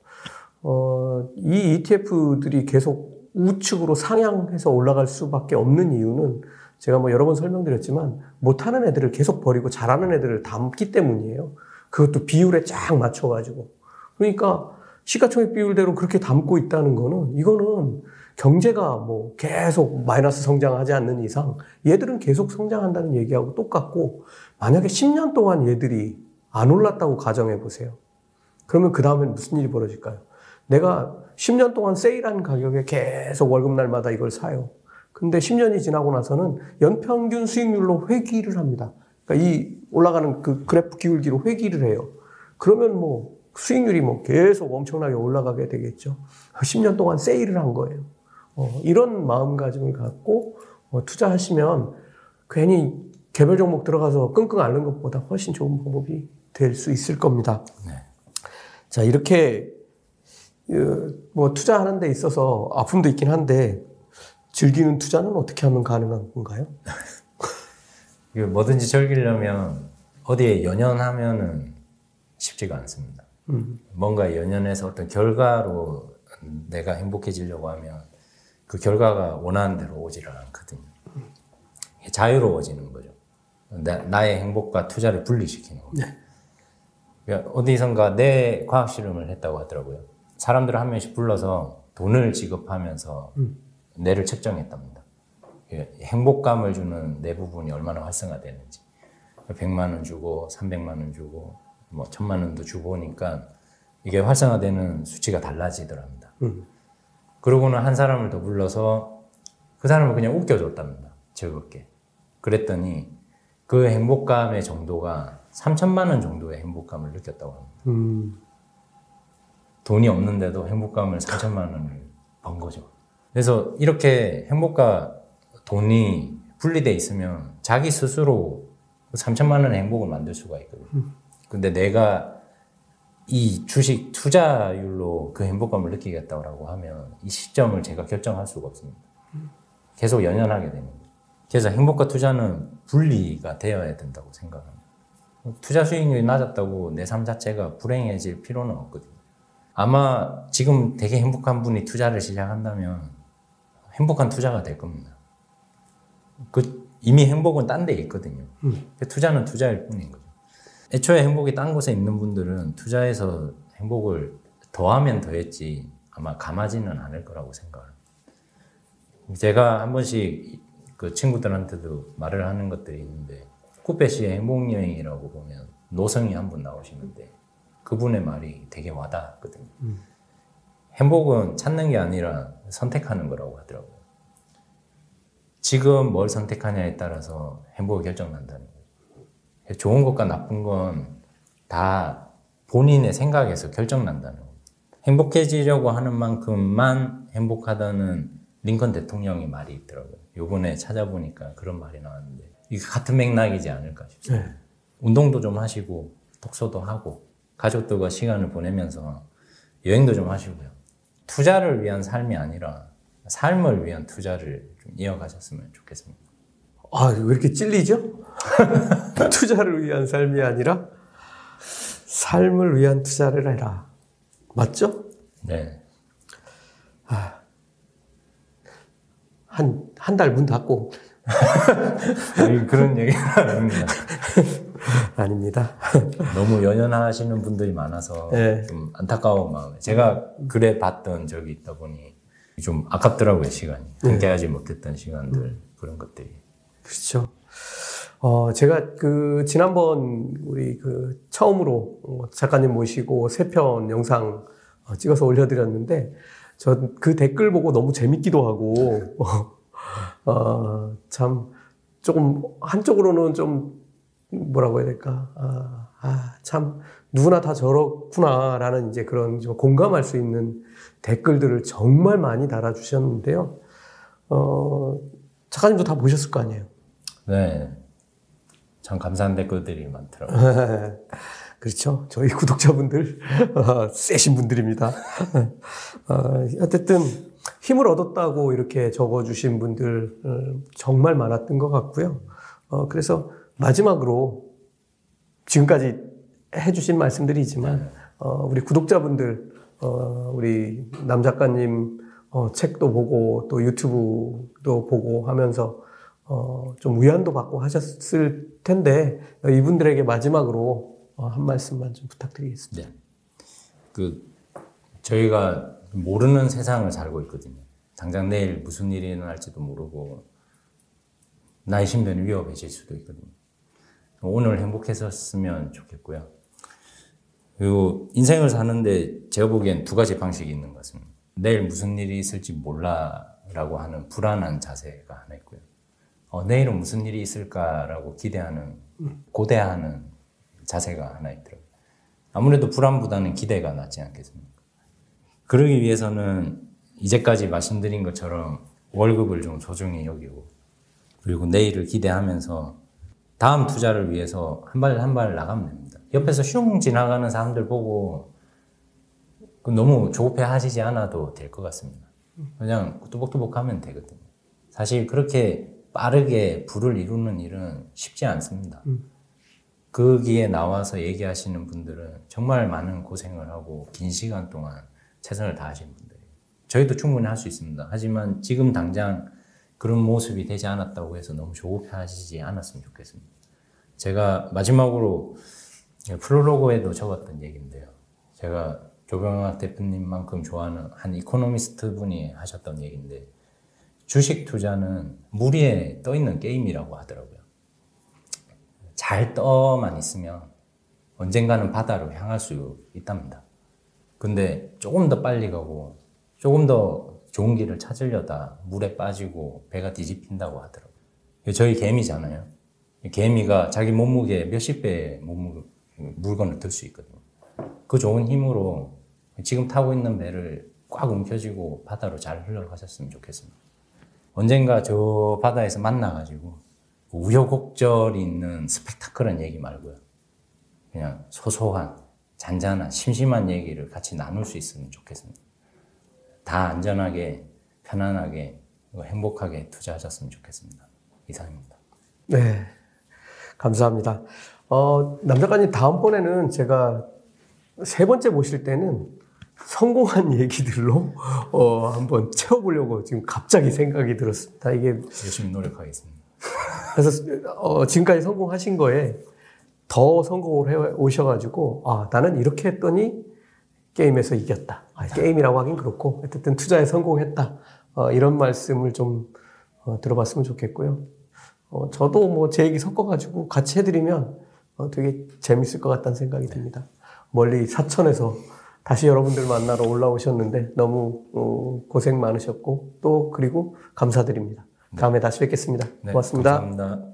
어, 이 ETF들이 계속 우측으로 상향해서 올라갈 수밖에 없는 이유는 제가 뭐 여러 번 설명드렸지만 못하는 애들을 계속 버리고 잘하는 애들을 담기 때문이에요. 그것도 비율에 쫙 맞춰가지고. 그러니까 시가총액 비율대로 그렇게 담고 있다는 거는 이거는 경제가 뭐 계속 마이너스 성장하지 않는 이상 얘들은 계속 성장한다는 얘기하고 똑같고 만약에 10년 동안 얘들이 안 올랐다고 가정해 보세요. 그러면 그 다음엔 무슨 일이 벌어질까요? 내가 10년 동안 세일한 가격에 계속 월급날마다 이걸 사요. 근데 10년이 지나고 나서는 연평균 수익률로 회귀를 합니다. 그러니까 이 올라가는 그 그래프 기울기로 회귀를 해요. 그러면 뭐 수익률이 뭐 계속 엄청나게 올라가게 되겠죠. 10년 동안 세일을 한 거예요. 어, 이런 마음가짐을 갖고 어, 투자하시면 괜히 개별 종목 들어가서 끙끙 앓는 것보다 훨씬 좋은 방법이 될 수 있을 겁니다. 네. 자, 이렇게 그, 뭐 투자하는 데 있어서 아픔도 있긴 한데 즐기는 투자는 어떻게 하면 가능한 건가요? 뭐든지 즐기려면 어디에 연연하면은 쉽지가 않습니다. 음. 뭔가 연연해서 어떤 결과로 내가 행복해지려고 하면 그 결과가 원하는 대로 오지를 않거든요. 자유로워지는 거죠. 나, 의 행복과 투자를 분리시키는 겁니다. 네. 그러니까 어디선가 내 과학 실험을 했다고 하더라고요. 사람들을 한 명씩 불러서 돈을 지급하면서 뇌를 측정했답니다. 예, 행복감을 주는 뇌 부분이 얼마나 활성화되는지. 100만 원 주고 300만 원 주고 뭐 1000만 원도 주고 보니까 이게 활성화되는 수치가 달라지더랍니다. 음. 그러고는 한 사람을 더 불러서 그 사람을 그냥 웃겨줬답니다. 즐겁게. 그랬더니 그 행복감의 정도가 3천만 원 정도의 행복감을 느꼈다고 합니다. 음, 돈이 없는데도 행복감을 3천만 원을 번 거죠. 그래서 이렇게 행복과 돈이 분리돼 있으면 자기 스스로 3천만 원의 행복을 만들 수가 있거든요. 근데 내가 이 주식 투자율로 그 행복감을 느끼겠다고 하면 이 시점을 제가 결정할 수가 없습니다. 계속 연연하게 되는 거죠. 그래서 행복과 투자는 분리가 되어야 된다고 생각합니다. 투자 수익률이 낮았다고 내 삶 자체가 불행해질 필요는 없거든요. 아마 지금 되게 행복한 분이 투자를 시작한다면 행복한 투자가 될 겁니다. 그 이미 행복은 딴 데 있거든요. 투자는 투자일 뿐인 거죠. 애초에 행복이 딴 곳에 있는 분들은 투자해서 행복을 더하면 더했지 아마 감하지는 않을 거라고 생각합니다. 제가 한 번씩 그 친구들한테도 말을 하는 것들이 있는데 쿠페 씨의 행복여행이라고 보면 노성이 한 분 나오시는데 그분의 말이 되게 와닿았거든요. 행복은 찾는 게 아니라 선택하는 거라고 하더라고요. 지금 뭘 선택하냐에 따라서 행복이 결정난다는 거예요. 좋은 것과 나쁜 건 다 본인의 생각에서 결정난다는 거예요. 행복해지려고 하는 만큼만 행복하다는 링컨 대통령의 말이 있더라고요. 요번에 찾아보니까 그런 말이 나왔는데 이게 같은 맥락이지 않을까 싶습니다. 네. 운동도 좀 하시고 독서도 하고 가족들과 시간을 보내면서 여행도 좀 하시고요. 투자를 위한 삶이 아니라 삶을 위한 투자를 좀 이어가셨으면 좋겠습니다. 아, 왜 이렇게 찔리죠? 투자를 위한 삶이 아니라 삶을 위한 투자를 해라. 맞죠? 네. 한, 한 달 문 닫고. 아니, 그런 얘기는 아닙니다. 아닙니다. 너무 연연하시는 분들이 많아서 네. 좀 안타까운 마음에 제가 그래 봤던 적이 있다 보니 좀 아깝더라고요 시간이 함께하지 못했던 시간들 그런 것들이 그렇죠. 어, 제가 그, 지난번 우리 그, 처음으로 어, 작가님 모시고 세 편 영상 어, 찍어서 올려드렸는데, 저 그 댓글 보고 너무 재밌기도 하고, 어, 참, 조금, 한쪽으로는 좀, 뭐라고 해야 될까, 아, 아, 참, 누구나 다 저렇구나라는 이제 그런 좀 공감할 수 있는 댓글들을 정말 많이 달아주셨는데요. 어, 작가님도 다 보셨을 거 아니에요? 네. 참 감사한 댓글들이 많더라고요. 그렇죠. 저희 구독자분들 어, 세신 분들입니다. 어, 어쨌든 힘을 얻었다고 이렇게 적어주신 분들 어, 정말 많았던 것 같고요. 어, 그래서 마지막으로 지금까지 해주신 말씀들이지만 어, 우리 구독자분들, 어, 우리 남 작가님 어, 책도 보고 또 유튜브도 보고 하면서 어, 좀 위안도 받고 하셨을 텐데 이분들에게 마지막으로 어, 한 말씀만 좀 부탁드리겠습니다. 네. 그 저희가 모르는 세상을 살고 있거든요. 당장 내일 무슨 일이 일어날지도 모르고 나의 신변이 위협해질 수도 있거든요. 오늘 행복했었으면 좋겠고요. 그리고 인생을 사는데 제가 보기엔 두 가지 방식이 있는 것 같습니다. 내일 무슨 일이 있을지 몰라라고 하는 불안한 자세가 하나 있고요. 어, 내일은 무슨 일이 있을까라고 기대하는 고대하는 자세가 하나 있더라고요. 아무래도 불안보다는 기대가 낫지 않겠습니까? 그러기 위해서는 이제까지 말씀드린 것처럼 월급을 좀 소중히 여기고 그리고 내일을 기대하면서 다음 투자를 위해서 한 발 한 발 나가면 됩니다. 옆에서 슝 지나가는 사람들 보고 그 너무 조급해 하시지 않아도 될 것 같습니다. 그냥 뚜벅뚜벅 하면 되거든요. 사실 그렇게 빠르게 불을 이루는 일은 쉽지 않습니다. 거기에 나와서 얘기하시는 분들은 정말 많은 고생을 하고 긴 시간 동안 최선을 다하신 분들이에요. 저희도 충분히 할 수 있습니다. 하지만 지금 당장 그런 모습이 되지 않았다고 해서 너무 조급해 하시지 않았으면 좋겠습니다. 제가 마지막으로 프롤로그에도 적었던 얘기인데요. 제가 조병학 대표님만큼 좋아하는 한 이코노미스트 분이 하셨던 얘기인데 주식 투자는 물 위에 떠 있는 게임이라고 하더라고요. 잘 떠만 있으면 언젠가는 바다로 향할 수 있답니다. 근데 조금 더 빨리 가고 조금 더 좋은 길을 찾으려다 물에 빠지고 배가 뒤집힌다고 하더라고요. 저희 개미잖아요. 개미가 자기 몸무게 몇십 배의 몸무 물건을 들 수 있거든요. 그 좋은 힘으로 지금 타고 있는 배를 꽉 움켜쥐고 바다로 잘 흘러가셨으면 좋겠습니다. 언젠가 저 바다에서 만나가지고 우여곡절이 있는 스펙타클한 얘기 말고요. 그냥 소소한, 잔잔한, 심심한 얘기를 같이 나눌 수 있으면 좋겠습니다. 다 안전하게, 편안하게, 행복하게 투자하셨으면 좋겠습니다. 이상입니다. 네. 감사합니다. 어, 남 작가님 다음번에는 제가 세 번째 모실 때는 성공한 얘기들로 어, 한번 채워보려고 지금 갑자기 생각이 들었습니다. 이게 열심히 노력하겠습니다. 그래서 어, 지금까지 성공하신 거에 더 성공을 해 오셔가지고 아 나는 이렇게 했더니 게임에서 이겼다. 아, 게임이라고 하긴 그렇고 어쨌든 투자에 성공했다. 어, 이런 말씀을 좀 어, 들어봤으면 좋겠고요. 어, 저도 뭐 제 얘기 섞어가지고 같이 해드리면 어, 되게 재밌을 것 같다는 생각이 듭니다. 멀리 사천에서 다시 여러분들 만나러 올라오셨는데 너무 어, 고생 많으셨고 또 그리고 감사드립니다. 다음에 다시 뵙겠습니다. 네, 고맙습니다. 감사합니다.